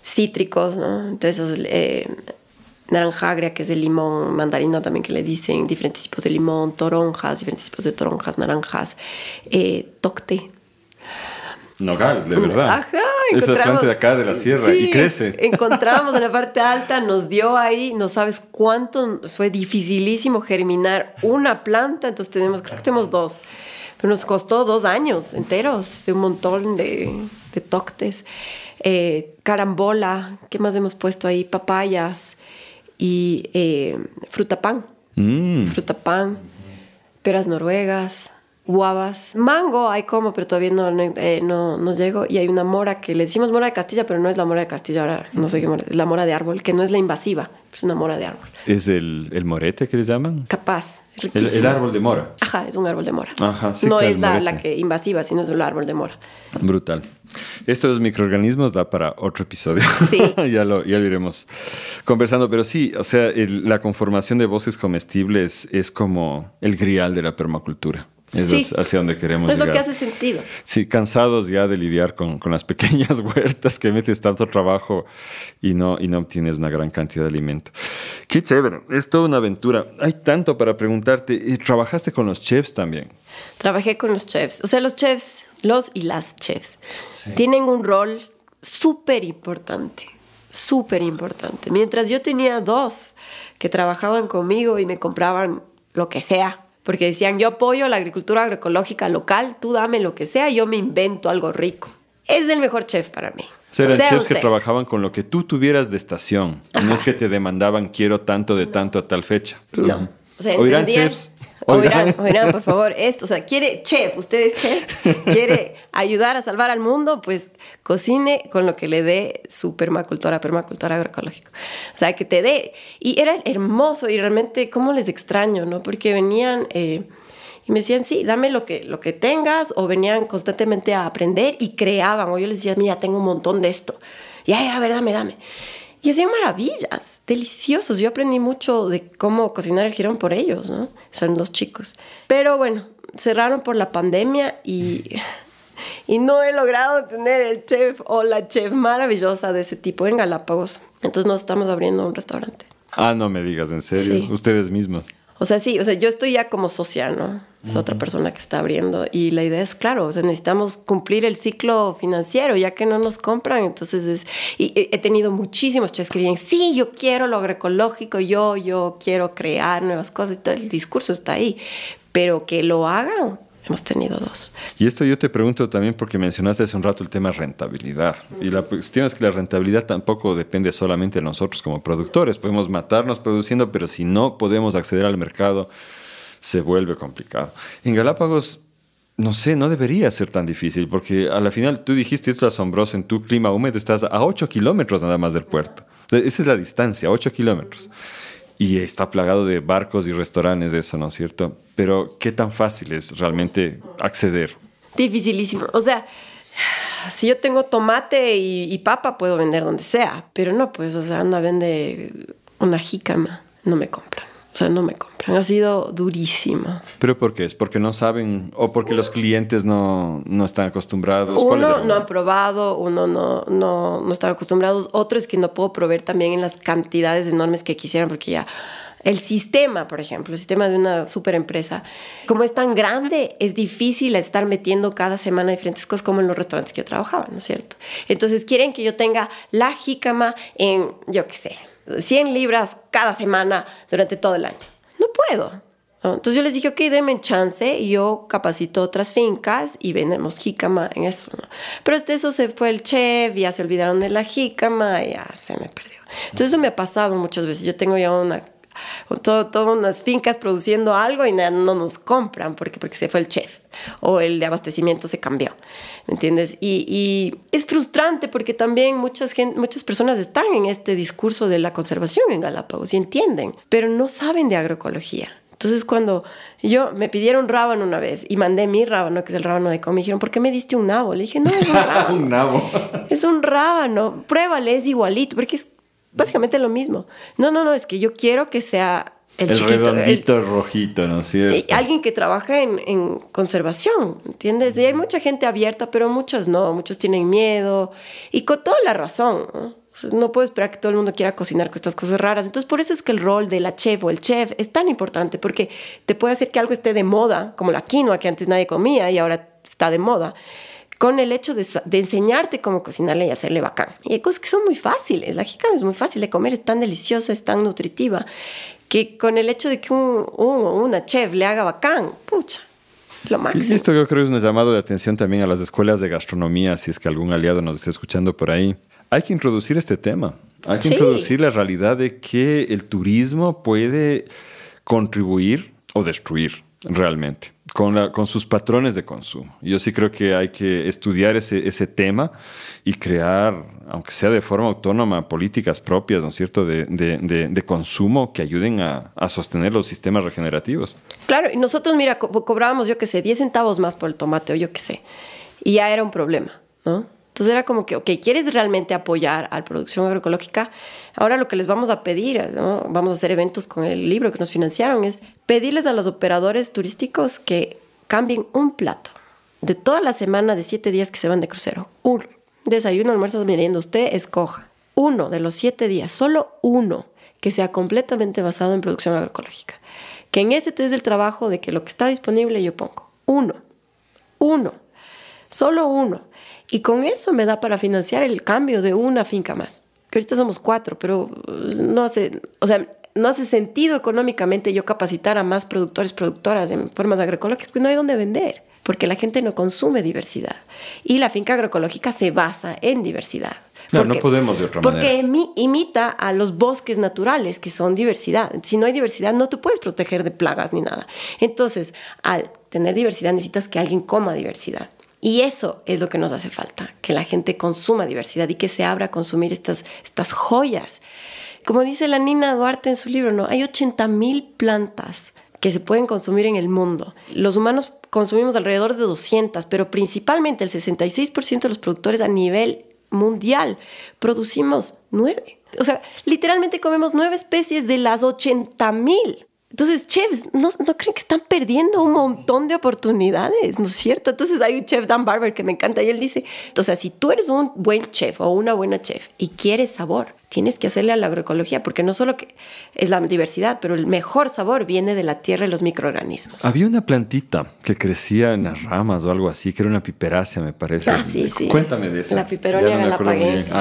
cítricos, ¿no? Entonces, eh, naranja agria, que es el limón, mandarina también que le dicen, diferentes tipos de limón, toronjas, diferentes tipos de toronjas, naranjas, eh, tocte. Nogal, de verdad. Ajá, Esa planta de acá de la sierra y crece. Encontramos en la parte alta, nos dio ahí, no sabes cuánto, fue dificilísimo germinar una planta, entonces tenemos, creo que tenemos dos. Pero nos costó dos años enteros, un montón de, de toctes. Eh, carambola, ¿qué más hemos puesto ahí? Papayas y eh, fruta pan. Mm. Fruta pan, peras noruegas, guavas, mango hay como, pero todavía no, eh, no, no, llego. Y hay una mora que le decimos mora de Castilla, pero no es la mora de Castilla, ahora no sé qué mora, es la mora de árbol, que no es la invasiva, es una mora de árbol. ¿Es el, el morete que le llaman? Capaz. El, el, árbol de mora. Ajá, es un árbol de mora. Ajá, sí, no es la, la, que invasiva, sino es el árbol de mora. Brutal. Esto de los microorganismos da para otro episodio. Sí. ya, lo, ya lo iremos conversando. Pero sí, o sea, la conformación de bosques comestibles es como el grial de la permacultura. Es hacia donde queremos llegar. Es lo que hace sentido. Sí, cansados ya de lidiar con, con, las pequeñas huertas que metes tanto trabajo y no, y no obtienes una gran cantidad de alimento. Qué chévere, es toda una aventura. Hay tanto para preguntarte. ¿Y ¿Trabajaste con los chefs también? Trabajé con los chefs. O sea, los chefs, los y las chefs, tienen un rol súper importante, súper importante. Mientras yo tenía dos que trabajaban conmigo y me compraban lo que sea porque decían, yo apoyo la agricultura agroecológica local, tú dame lo que sea, yo me invento algo rico. Es el mejor chef para mí. O eran chefs que trabajaban con lo que tú tuvieras de estación. No es que te demandaban, quiero tanto de tanto a tal fecha. No. O sea, chefs Oirán, oirán, por favor, esto, o sea, quiere, chef, usted es chef, quiere ayudar a salvar al mundo, pues cocine con lo que le dé su permacultora, permacultora agroecológico. O sea, que te dé. Y era hermoso y realmente, ¿cómo les extraño, no? Porque venían... Eh, y me decían, sí, dame lo que, lo que tengas, o venían constantemente a aprender y creaban, o yo les decía, mira, tengo un montón de esto. Y, ay, a ver, dame, dame. Y hacían maravillas, deliciosos. Yo aprendí mucho de cómo cocinar el girón por ellos, ¿no? Son los chicos. Pero bueno, cerraron por la pandemia y, y no he logrado tener el chef o la chef maravillosa de ese tipo en Galápagos. Entonces nos estamos abriendo un restaurante. Ah, no me digas, en serio, ustedes mismos. O sea, sí, o sea, yo estoy ya como social, ¿no? Es otra persona que está abriendo. Y la idea es, claro, o sea, necesitamos cumplir el ciclo financiero, ya que no nos compran. Entonces, es, y he tenido muchísimos chefs que vienen, sí, yo quiero lo agroecológico, yo, yo quiero crear nuevas cosas. Y todo el discurso está ahí. Pero que lo hagan, Hemos tenido dos. Y esto yo te pregunto también porque mencionaste hace un rato el tema rentabilidad. Y la cuestión es que la rentabilidad tampoco depende solamente de nosotros como productores. Podemos matarnos produciendo, pero si no podemos acceder al mercado, se vuelve complicado. En Galápagos, no sé, no debería ser tan difícil porque a la final tú dijiste esto es asombroso, en tu clima húmedo estás a 8 kilómetros nada más del puerto. esa es la distancia, 8 kilómetros y está plagado de barcos y restaurantes, eso, ¿no es cierto? Pero ¿qué tan fácil es realmente acceder? Dificilísimo. O sea, si yo tengo tomate y, papa, puedo vender donde sea, pero no, pues, o sea, anda, vende una jícama, no me compran. O sea, no me compran. Ha sido durísimo. ¿Pero por qué? ¿Es porque no saben o porque los clientes no, no están acostumbrados? Uno no han probado, uno no, no, no están acostumbrados. Otro es que no puedo proveer también en las cantidades enormes que quisieran porque ya... El sistema, por ejemplo, el sistema de una super empresa, como es tan grande, es difícil estar metiendo cada semana diferentes cosas como en los restaurantes que yo trabajaba, ¿no es cierto? Entonces quieren que yo tenga la jícama en, yo qué sé, 100 libras cada semana durante todo el año. No puedo. Entonces yo les dije, ok, denme chance, y yo capacito otras fincas y vendemos jícama en eso. Pero este eso se fue el chef, ya se olvidaron de la jícama, y ya se me perdió. Entonces eso me ha pasado muchas veces. Yo tengo ya una todas unas fincas produciendo algo y no nos compran porque, porque se fue el chef o el de abastecimiento se cambió, ¿me entiendes? Y, y es frustrante porque también muchas, gente, muchas personas están en este discurso de la conservación en Galápagos y entienden, pero no saben de agroecología. Entonces cuando yo me pidieron rábano una vez y mandé mi rábano, que es el rábano de com, me dijeron, ¿por qué me diste un nabo? Le dije, no, es un rábano. un nabo. es un rábano, pruébale, es igualito, porque es básicamente lo mismo. No, no, no, es que yo quiero que sea el, el redondito rojito, ¿no es cierto? Alguien que trabaja en, en, conservación, ¿entiendes? Y hay mucha gente abierta, pero muchos no, muchos tienen miedo y con toda la razón. ¿no? no puedo esperar que todo el mundo quiera cocinar con estas cosas raras. Entonces, por eso es que el rol de la chef o el chef es tan importante, porque te puede hacer que algo esté de moda, como la quinoa que antes nadie comía y ahora está de moda, con el hecho de, enseñarte cómo cocinarle y hacerle bacán. Y hay cosas que son muy fáciles. La jícama es muy fácil de comer, es tan deliciosa, es tan nutritiva, que con el hecho de que un, una chef le haga bacán, pucha, lo máximo. Y esto yo creo es un llamado de atención también a las escuelas de gastronomía, si es que algún aliado nos está escuchando por ahí hay que introducir este tema. Hay que introducir la realidad de que el turismo puede contribuir o destruir realmente con, con sus patrones de consumo. Yo sí creo que hay que estudiar ese, ese tema y crear, aunque sea de forma autónoma, políticas propias, ¿no es cierto?, de, de, consumo que ayuden a, a, sostener los sistemas regenerativos. Claro, y nosotros, mira, cobrábamos, yo qué sé, 10 centavos más por el tomate o yo qué sé, y ya era un problema, ¿no? Entonces era como que, ok, ¿quieres realmente apoyar a la producción agroecológica? Ahora lo que les vamos a pedir, ¿no? vamos a hacer eventos con el libro que nos financiaron, es pedirles a los operadores turísticos que cambien un plato de toda la semana de siete días que se van de crucero. Un desayuno, almuerzo, merienda, usted escoja uno de los siete días, solo uno que sea completamente basado en producción agroecológica. Que en ese te es el trabajo de que lo que está disponible yo pongo. Uno. Uno. Solo uno y con eso me da para financiar el cambio de una finca más. Que ahorita somos cuatro, pero pues, no hace, o sea, no hace sentido económicamente yo capacitar a más productores, productoras en formas agroecológicas, pues no hay dónde vender, porque la gente no consume diversidad. Y la finca agroecológica se basa en diversidad. No, no podemos de otra manera. Porque imita a los bosques naturales, que son diversidad. Si no hay diversidad, no te puedes proteger de plagas ni nada. Entonces, al tener diversidad, necesitas que alguien coma diversidad. Y eso es lo que nos hace falta, que la gente consuma diversidad y que se abra a consumir estas, estas joyas. Como dice la Nina Duarte en su libro, ¿no? hay 80 mil plantas que se pueden consumir en el mundo. Los humanos consumimos alrededor de 200, pero principalmente el 66% de los productores a nivel mundial producimos nueve. O sea, literalmente comemos nueve especies de las 80 mil. Entonces, chefs, ¿no, ¿no, creen que están perdiendo un montón de oportunidades? ¿No es cierto? Entonces, hay un chef, Dan Barber, que me encanta y él dice, o sea, si tú eres un buen chef o una buena chef y quieres sabor, tienes que hacerle a la agroecología, porque no solo que es la diversidad, pero el mejor sabor viene de la tierra y los microorganismos. Había una plantita que crecía en las ramas o algo así, que era una piperácea, me parece. Ah, sí, sí. Cuéntame de eso. La piperonia galapaguensis.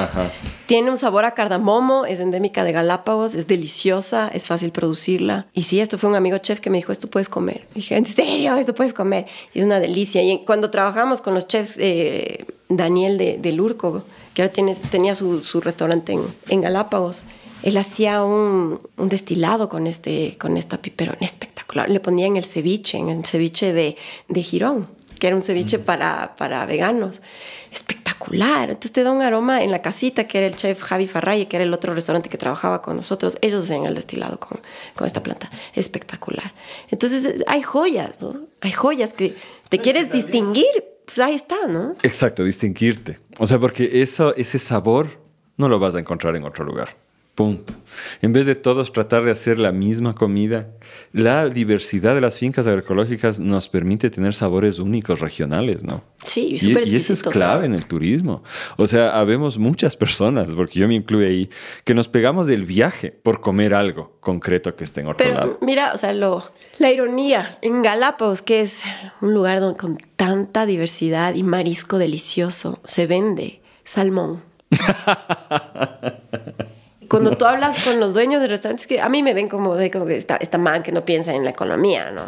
Tiene un sabor a cardamomo, es endémica de Galápagos, es deliciosa, es fácil producirla. Y sí, esto fue un amigo chef que me dijo, esto puedes comer. dije, ¿en serio? Esto puedes comer. Y es una delicia. Y cuando trabajamos con los chefs, eh, Daniel de, de Lurco, que ahora tiene, tenía su, su restaurante en, en, Galápagos. Él hacía un, un, destilado con, este, con esta piperón espectacular. Le ponía en el ceviche, en el ceviche de, de Girón, que era un ceviche mm. para, para veganos. Espectacular. Entonces te da un aroma en la casita, que era el chef Javi Farray, que era el otro restaurante que trabajaba con nosotros. Ellos hacían el destilado con, con esta planta. Espectacular. Entonces hay joyas, ¿no? Hay joyas que te quieres distinguir, pues ahí está, ¿no? Exacto, distinguirte. O sea, porque eso, ese sabor no lo vas a encontrar en otro lugar. Punto. En vez de todos tratar de hacer la misma comida, la diversidad de las fincas agroecológicas nos permite tener sabores únicos regionales, ¿no? Sí, y, y eso es clave en el turismo. O sea, habemos muchas personas, porque yo me incluyo ahí, que nos pegamos del viaje por comer algo concreto que esté en otro Pero, lado. Mira, o sea, lo, la ironía en Galápagos, que es un lugar donde, con tanta diversidad y marisco delicioso, se vende salmón. cuando tú hablas con los dueños de restaurantes, que a mí me ven como de como que esta, esta man que no piensa en la economía, ¿no?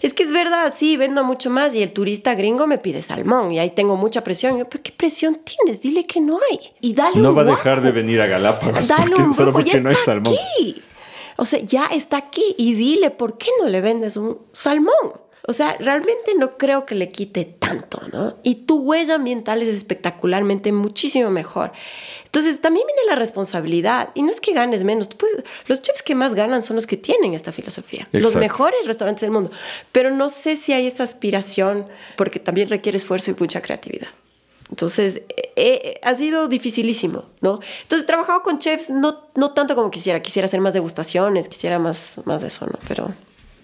Es que es verdad, sí, vendo mucho más y el turista gringo me pide salmón y ahí tengo mucha presión. Yo, ¿Pero qué presión tienes? Dile que no hay. Y dale No un va a dejar de venir a Galápagos Dale porque- un solo porque no hay salmón. Aquí. O sea, ya está aquí y dile por qué no le vendes un salmón. O sea, realmente no creo que le quite tanto, ¿no? Y tu huella ambiental es espectacularmente muchísimo mejor. Entonces, también viene la responsabilidad. Y no es que ganes menos. tú puedes- los chefs que más ganan son los que tienen esta filosofía. Los Exacto. mejores restaurantes del mundo. Pero no sé si hay esa aspiración, porque también requiere esfuerzo y mucha creatividad. Entonces, eh, eh, ha sido dificilísimo, ¿no? Entonces, he trabajado con chefs, no, no tanto como quisiera. Quisiera hacer más degustaciones, quisiera más, más de eso, ¿no? Pero...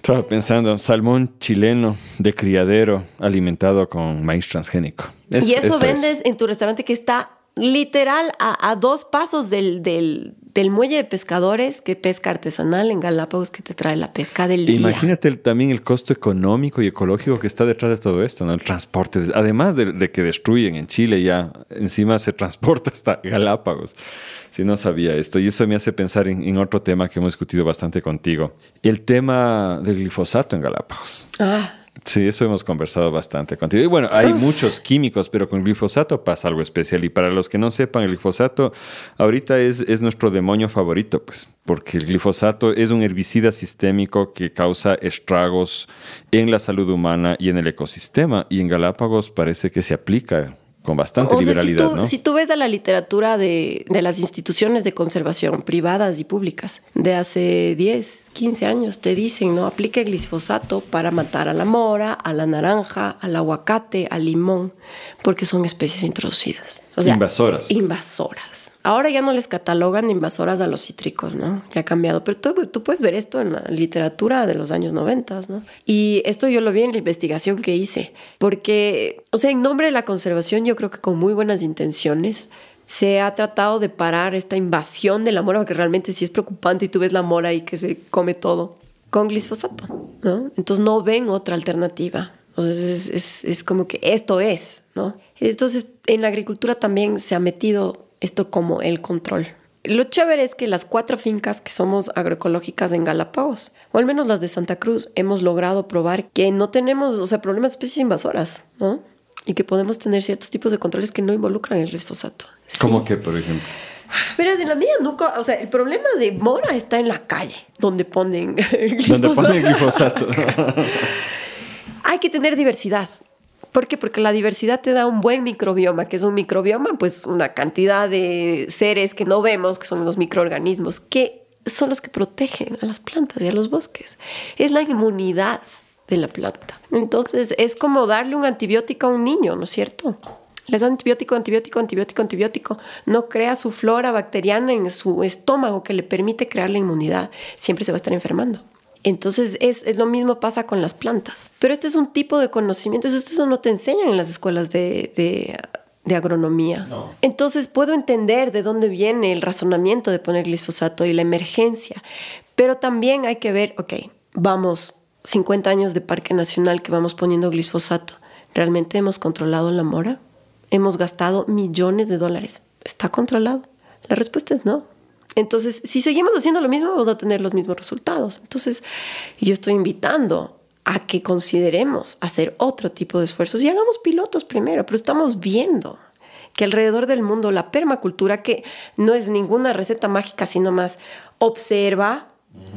Estaba pensando, salmón chileno de criadero alimentado con maíz transgénico. Es- y eso, es. vendes en tu restaurante que está literal a, a dos pasos del, del, del muelle de pescadores que pesca artesanal en Galápagos que te trae la pesca del día. Imagínate también el costo económico y ecológico que está detrás de todo esto, ¿no? El transporte, además de, de que destruyen en Chile ya, encima se transporta hasta Galápagos. Si no sabía esto, y eso me hace pensar en, en otro tema que hemos discutido bastante contigo, el tema del glifosato en Galápagos. Ah, Sí, eso hemos conversado bastante contigo. Y bueno, hay muchos químicos, pero con glifosato pasa algo especial. Y para los que no sepan, el glifosato ahorita es, es nuestro demonio favorito, pues, porque el glifosato es un herbicida sistémico que causa estragos en la salud humana y en el ecosistema. Y en Galápagos parece que se aplica con bastante O sea, si tú, ¿no? si tú ves a la literatura de, de las instituciones de conservación privadas y públicas de hace 10, 15 años, te dicen, ¿no? Aplique glifosato para matar a la mora, a la naranja, al aguacate, al limón, porque son especies introducidas. O sea, Invasoras. Invasoras. Ahora ya no les catalogan invasoras a los cítricos, ¿no? Ya ha cambiado. Pero tú, tú puedes ver esto en la literatura de los años 90, ¿no? Y esto yo lo vi en la investigación que hice. Porque, o sea, en nombre de la conservación, yo creo que con muy buenas intenciones se ha tratado de parar esta invasión de la mora, porque realmente sí es preocupante y tú ves la mora y que se come todo, con glifosato, ¿no? Entonces no ven otra alternativa. O sea, es, es, es como que esto es, ¿no? Entonces, en la agricultura también se ha metido esto como el control. Lo chévere es que las cuatro fincas que somos agroecológicas en Galápagos, o al menos las de Santa Cruz, hemos logrado probar que no tenemos, o sea, problemas de especies invasoras, ¿no? Y que podemos tener ciertos tipos de controles que no involucran el glifosato. Sí. ¿Cómo que, por ejemplo? Verás, en la mía nunca, o sea, el problema de mora está en la calle, donde ponen Donde ponen glifosato. glifosato. Hay que tener diversidad. ¿Por qué? Porque la diversidad te da un buen microbioma, que es un microbioma, pues una cantidad de seres que no vemos, que son los microorganismos, que son los que protegen a las plantas y a los bosques. Es la inmunidad de la planta. Entonces, es como darle un antibiótico a un niño, ¿no es cierto? Les da antibiótico, antibiótico, antibiótico, antibiótico. No crea su flora bacteriana en su estómago que le permite crear la inmunidad. Siempre se va a estar enfermando. Entonces es, es, lo mismo pasa con las plantas. Pero este es un tipo de conocimiento, eso, eso no te enseñan en las escuelas de, de, de agronomía. No. Entonces puedo entender de dónde viene el razonamiento de poner glifosato y la emergencia. Pero también hay que ver, ok, vamos, 50 años de Parque Nacional que vamos poniendo glifosato. ¿Realmente hemos controlado la mora? ¿Hemos gastado millones de dólares? ¿Está controlado? La respuesta es no. Entonces, si seguimos haciendo lo mismo, vamos a tener los mismos resultados. Entonces, yo estoy invitando a que consideremos hacer otro tipo de esfuerzos y hagamos pilotos primero, pero estamos viendo que alrededor del mundo la permacultura, que no es ninguna receta mágica, sino más observa,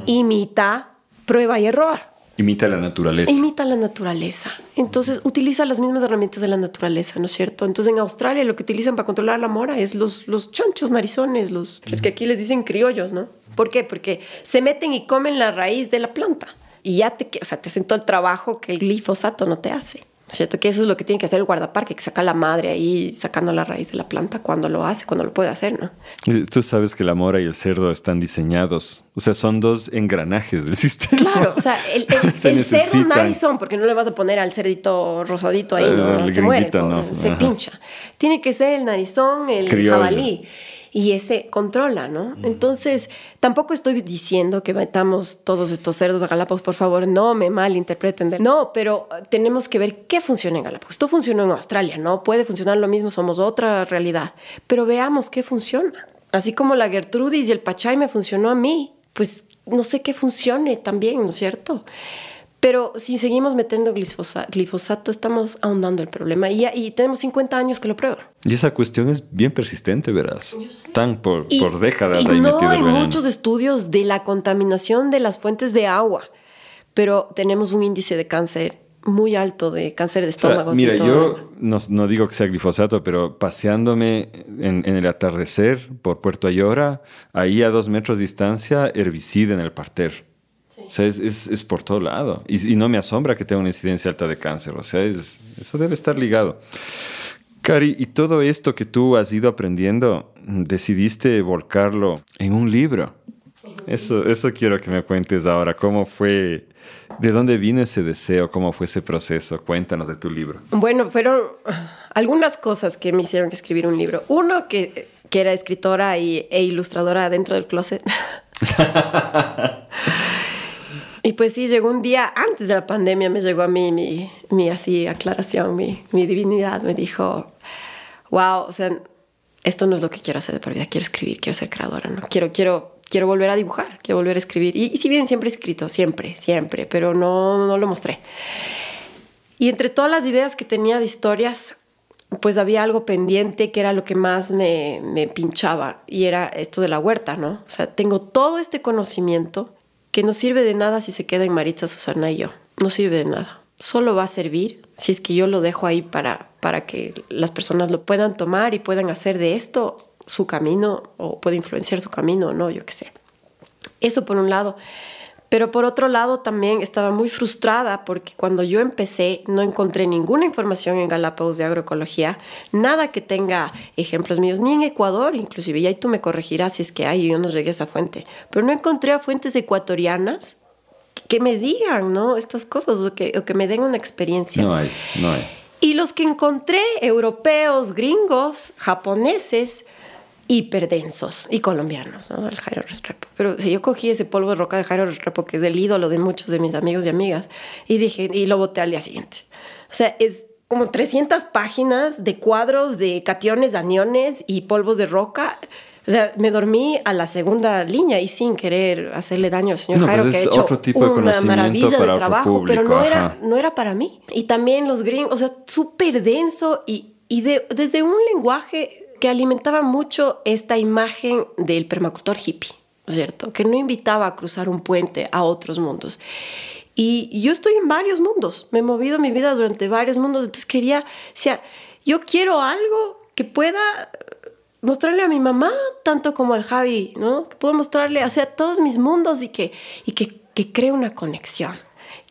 imita, prueba y error. Imita la naturaleza. Imita la naturaleza. Entonces, utiliza las mismas herramientas de la naturaleza, ¿no es cierto? Entonces, en Australia lo que utilizan para controlar la mora es los, los chanchos narizones, los, los que aquí les dicen criollos, ¿no? ¿Por qué? Porque se meten y comen la raíz de la planta. Y ya te, o sea, te hacen todo el trabajo que el glifosato no te hace. ¿Cierto? Que eso es lo que tiene que hacer el guardaparque, que saca la madre ahí sacando la raíz de la planta cuando lo hace, cuando lo puede hacer, ¿no? Tú sabes que la mora y el cerdo están diseñados, o sea, son dos engranajes del sistema. Claro, o sea, el, el, se el cerdo narizón, porque no le vas a poner al cerdito rosadito ahí, ¿no? El se muere, no. se pincha. Tiene que ser el narizón, el Criollo. jabalí y ese controla, ¿no? Mm. Entonces, tampoco estoy diciendo que metamos todos estos cerdos a Galápagos, por favor, no me malinterpreten. No, pero tenemos que ver qué funciona en Galápagos. Esto funcionó en Australia, ¿no? Puede funcionar lo mismo, somos otra realidad, pero veamos qué funciona. Así como la Gertrudis y el Pachay me funcionó a mí, pues no sé qué funcione también, ¿no es cierto? Pero si seguimos metiendo glifosato, estamos ahondando el problema y, y, tenemos 50 años que lo prueban. Y esa cuestión es bien persistente, verás. Tan por, por décadas y ahí no metido hay muchos estudios de la contaminación de las fuentes de agua, pero tenemos un índice de cáncer muy alto de cáncer de estómago. mira, yo no, no, digo que sea glifosato, pero paseándome en, en, el atardecer por Puerto Ayora, ahí a dos metros de distancia, herbicida en el parter. O sea, es, es, es, por todo lado. Y, y, no me asombra que tenga una incidencia alta de cáncer. O sea, es, eso debe estar ligado. Cari, y todo esto que tú has ido aprendiendo, decidiste volcarlo en un libro. Eso, eso quiero que me cuentes ahora. ¿Cómo fue? ¿De dónde vino ese deseo? ¿Cómo fue ese proceso? Cuéntanos de tu libro. Bueno, fueron algunas cosas que me hicieron escribir un libro. Uno, que, que era escritora y, e ilustradora dentro del closet. Y pues sí, llegó un día antes de la pandemia, me llegó a mí mi, mi así aclaración, mi, mi divinidad. Me dijo, wow, o sea, esto no es lo que quiero hacer de por vida. Quiero escribir, quiero ser creadora, ¿no? Quiero, quiero, quiero volver a dibujar, quiero volver a escribir. Y, si bien siempre he escrito, siempre, siempre, pero no, no lo mostré. Y entre todas las ideas que tenía de historias, pues había algo pendiente que era lo que más me, me pinchaba y era esto de la huerta, ¿no? O sea, tengo todo este conocimiento que no sirve de nada si se queda en Maritza, Susana y yo. No sirve de nada. Solo va a servir si es que yo lo dejo ahí para, para que las personas lo puedan tomar y puedan hacer de esto su camino o puede influenciar su camino o no, yo qué sé. Eso por un lado. Pero por otro lado también estaba muy frustrada porque cuando yo empecé no encontré ninguna información en Galápagos de agroecología, nada que tenga ejemplos míos, ni en Ecuador inclusive, y ahí tú me corregirás si es que hay, yo no llegué a esa fuente, pero no encontré a fuentes ecuatorianas que me digan, ¿no? Estas cosas o que, o que me den una experiencia. No hay, no hay. Y los que encontré, europeos, gringos, japoneses, hiperdensos y colombianos, ¿no? El Jairo Restrepo. Pero si yo cogí ese polvo de roca de Jairo Restrepo, que es el ídolo de muchos de mis amigos y amigas, y dije, y lo boté al día siguiente. O sea, es como 300 páginas de cuadros de cationes, aniones y polvos de roca. O sea, me dormí a la segunda línea y sin querer hacerle daño al señor No, Jairo, pues que ha hecho otro tipo de una maravilla de trabajo, pero no era, no era para mí. Y también los gringos, o sea, súper denso y, y de- desde un lenguaje que alimentaba mucho esta imagen del permacultor hippie, ¿cierto? Que no invitaba a cruzar un puente a otros mundos. Y yo estoy en varios mundos, me he movido mi vida durante varios mundos, entonces quería, o sea, yo quiero algo que pueda mostrarle a mi mamá tanto como al Javi, ¿no? Que puedo mostrarle hacia todos mis mundos y que, y que, que cree una conexión.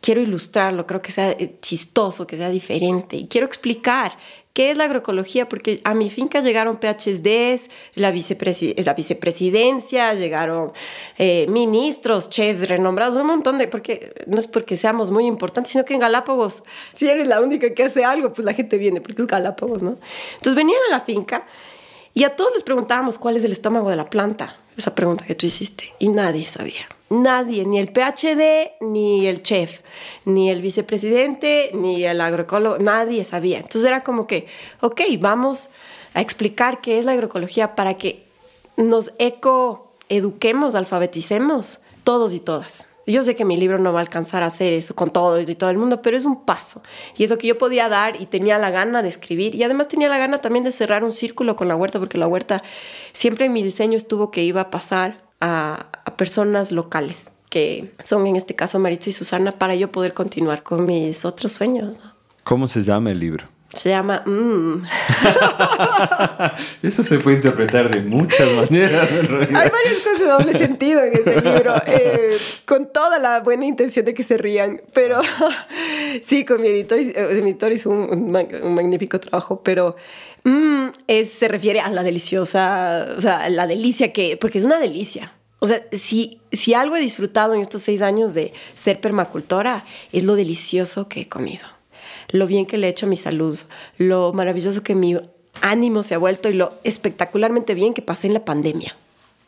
Quiero ilustrarlo, creo que sea eh, chistoso, que sea diferente. Y quiero explicar qué es la agroecología, porque a mi finca llegaron PhDs, la, vicepresi la vicepresidencia, llegaron eh, ministros, chefs renombrados, un montón de, porque no es porque seamos muy importantes, sino que en Galápagos, si eres la única que hace algo, pues la gente viene, porque es Galápagos, ¿no? Entonces venían a la finca y a todos les preguntábamos cuál es el estómago de la planta, esa pregunta que tú hiciste, y nadie sabía. Nadie, ni el PhD, ni el chef, ni el vicepresidente, ni el agroecólogo, nadie sabía. Entonces era como que, ok, vamos a explicar qué es la agroecología para que nos eco-eduquemos, alfabeticemos, todos y todas. Yo sé que mi libro no va a alcanzar a hacer eso con todos y todo el mundo, pero es un paso. Y es lo que yo podía dar y tenía la gana de escribir. Y además tenía la gana también de cerrar un círculo con la huerta, porque la huerta siempre en mi diseño estuvo que iba a pasar a, a personas locales, que son en este caso Maritza y Susana, para yo poder continuar con mis otros sueños. ¿no? ¿Cómo se llama el libro? Se llama mm. Eso se puede interpretar de muchas maneras. en realidad. Hay varias cosas de doble sentido en ese libro, eh, con toda la buena intención de que se rían, pero sí, con mi editor, eh, mi editor hizo un, un un magnífico trabajo, pero mm, es, se refiere a la deliciosa, o sea, la delicia que, porque es una delicia. O sea, si, si algo he disfrutado en estos seis años de ser permacultora, es lo delicioso que he comido, lo bien que le he hecho a mi salud, lo maravilloso que mi ánimo se ha vuelto y lo espectacularmente bien que pasé en la pandemia.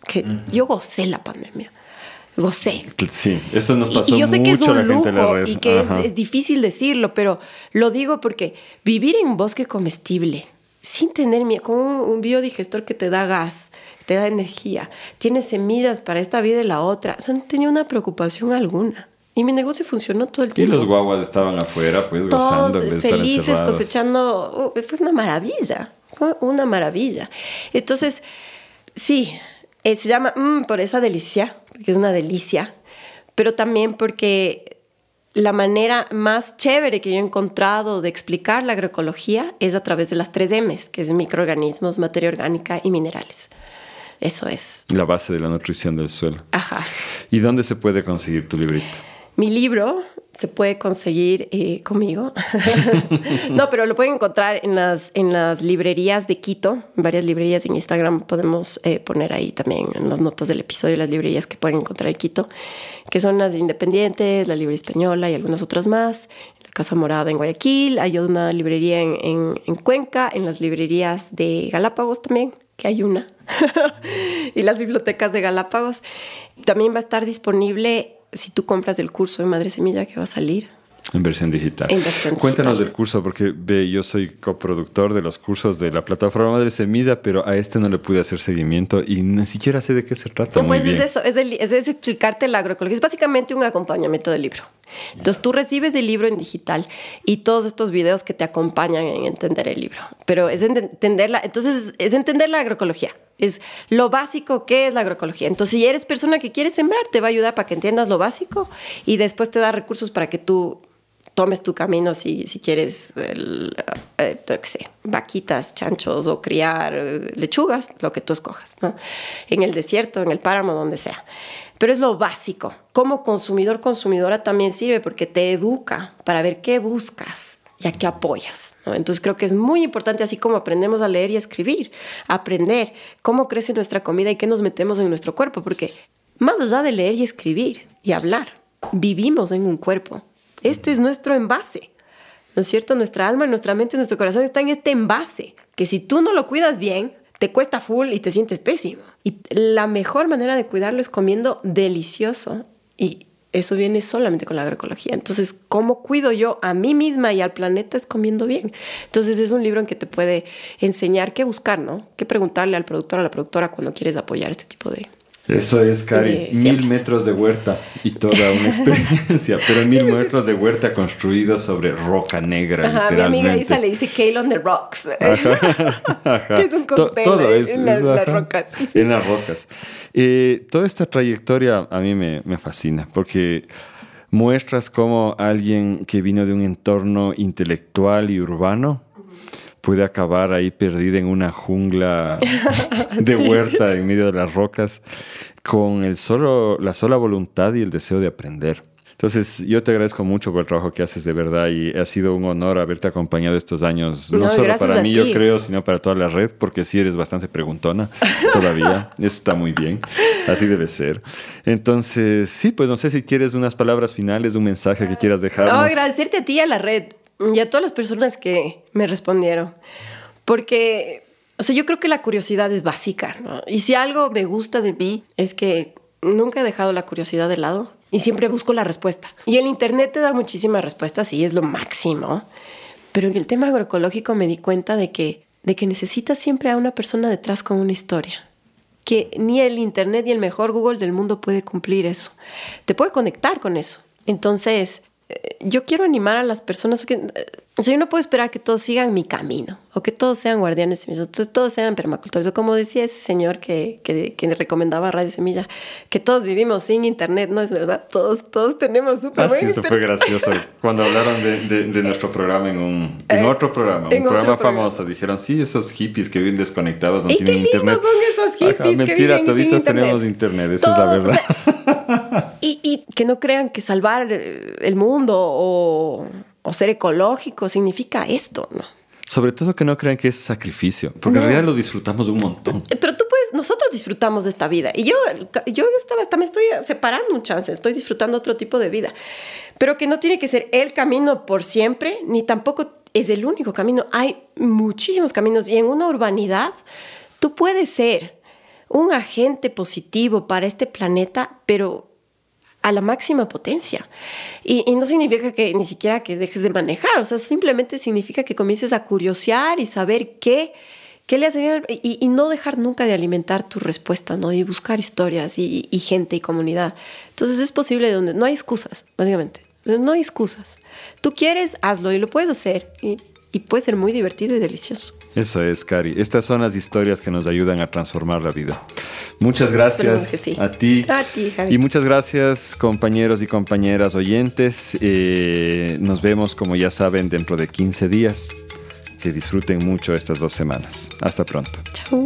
Que yo gocé la pandemia. Gocé. Sí, eso nos pasó y yo sé mucho que es un la lujo y que es, es difícil decirlo, pero lo digo porque vivir en un bosque comestible sin tener miedo, con un, biodigestor que te da gas, te da energía, tienes semillas para esta vida y la otra. O sea, no tenía una preocupación alguna. Y mi negocio funcionó todo el tiempo. Y los guaguas estaban afuera, pues Todos gozando, felices, cosechando. Uh, fue una maravilla, fue una maravilla. Entonces, sí, eh, se llama mm, por esa delicia, porque es una delicia, pero también porque la manera más chévere que yo he encontrado de explicar la agroecología es a través de las tres M's, que es microorganismos, materia orgánica y minerales. Eso es. La base de la nutrición del suelo. Ajá. ¿Y dónde se puede conseguir tu librito? Mi libro se puede conseguir eh, conmigo. no, pero lo pueden encontrar en las, en las librerías de Quito, varias librerías en Instagram. Podemos eh, poner ahí también en las notas del episodio las librerías que pueden encontrar en Quito, que son las Independientes, la Librería Española y algunas otras más. La Casa Morada en Guayaquil, hay una librería en, en, en Cuenca, en las librerías de Galápagos también, que hay una, y las bibliotecas de Galápagos. También va a estar disponible si tú compras el curso de Madre Semilla que va a salir. En versión digital. En versión Cuéntanos del curso, porque ve, yo soy coproductor de los cursos de la plataforma Madre Semilla, pero a este no le pude hacer seguimiento y ni siquiera sé de qué se trata. No, pues es eso, es, es, explicarte la agroecología. Es básicamente un acompañamiento del libro. Entonces tú recibes el libro en digital y todos estos videos que te acompañan en entender el libro. Pero es entenderla, entonces es entender la agroecología es lo básico que es la agroecología. Entonces, si eres persona que quiere sembrar, te va a ayudar para que entiendas lo básico y después te da recursos para que tú tomes tu camino si, si quieres, el, eh, qué sé, vaquitas, chanchos o criar eh, lechugas, lo que tú escojas, ¿no? En el desierto, en el páramo, donde sea. Pero es lo básico. Como consumidor, consumidora también sirve porque te educa para ver qué buscas y a qué apoyas. Entonces creo que es muy importante, así como aprendemos a leer y escribir, aprender cómo crece nuestra comida y qué nos metemos en nuestro cuerpo, porque más allá de leer y escribir y hablar, vivimos en un cuerpo. Este es nuestro envase. ¿No es cierto? Nuestra alma, nuestra mente, nuestro corazón está en este envase, que si tú no lo cuidas bien, te cuesta full y te sientes pésimo. Y la mejor manera de cuidarlo es comiendo delicioso y eso viene solamente con la agroecología. Entonces, ¿cómo cuido yo a mí misma y al planeta es comiendo bien? Entonces, es un libro en que te puede enseñar qué buscar, ¿no? Qué preguntarle al productor o a la productora cuando quieres apoyar este tipo de, eso es, Cari, mil metros de huerta y toda una experiencia, pero mil metros de huerta construidos sobre roca negra, Ajá, literalmente. Mi amiga Isa le dice Kale on the Rocks, es un cóctel en, las, rocas. En las rocas. Eh, toda esta trayectoria a mí me, me fascina, porque muestras cómo alguien que vino de un entorno intelectual y urbano, puede acabar ahí perdida en una jungla de huerta en medio de las rocas con el solo, la sola voluntad y el deseo de aprender. Entonces, yo te agradezco mucho por el trabajo que haces de verdad y ha sido un honor haberte acompañado estos años, no, solo para mí, yo creo, sino para toda la red, porque sí eres bastante preguntona todavía. Eso está muy bien, así debe ser. Entonces, sí, pues no sé si quieres unas palabras finales, un mensaje que quieras dejarnos. No, agradecerte a ti y a la red y a todas las personas que me respondieron. Porque, o sea, yo creo que la curiosidad es básica. Y si algo me gusta de mí es que nunca he dejado la curiosidad de lado y siempre busco la respuesta. Y el Internet te da muchísimas respuestas y es lo máximo. Pero en el tema agroecológico me di cuenta de que, de que necesitas siempre a una persona detrás con una historia. Que ni el Internet ni el mejor Google del mundo puede cumplir eso. Te puede conectar con eso. Entonces, yo quiero animar a las personas, que, o sea, yo no puedo esperar que todos sigan mi camino o que todos sean guardianes semillas, todos sean permacultores. como decía ese señor que, que, que, recomendaba Radio Semilla, que todos vivimos sin internet, ¿no es verdad? Todos, todos tenemos súper ah, sí, eso fue gracioso. Cuando hablaron de, de, nuestro programa en, un, en eh, otro programa, un programa famoso, dijeron, sí, esos hippies que viven desconectados no ¿Y tienen qué internet. son esos hippies mentira, que viven toditos tenemos internet, esa es la verdad. Y, que no crean que salvar el mundo o, ser ecológico significa esto, ¿no? Sobre todo que no crean que es sacrificio, porque en realidad lo disfrutamos un montón. Eh, pero tú puedes, nosotros disfrutamos de esta vida. Y yo, yo estaba, hasta me estoy separando un chance, estoy disfrutando otro tipo de vida. Pero que no tiene que ser el camino por siempre, ni tampoco es el único camino. Hay muchísimos caminos y en una urbanidad tú puedes ser un agente positivo para este planeta, pero a la máxima potencia. Y, no significa que ni siquiera que dejes de manejar, o sea, simplemente significa que comiences a curiosear y saber qué, qué le hace bien y, no dejar nunca de alimentar tu respuesta, ¿no? Y buscar historias y, gente y comunidad. Entonces es posible donde no hay excusas, básicamente. No hay excusas. Tú quieres, hazlo y lo puedes hacer. Y, y puede ser muy divertido y delicioso. Eso es, Cari. Estas son las historias que nos ayudan a transformar la vida. Muchas gracias a ti. A ti, Y muchas gracias, compañeros y compañeras oyentes. Eh, nos vemos, como ya saben, dentro de 15 días. Que disfruten mucho estas dos semanas. Hasta pronto. Chao.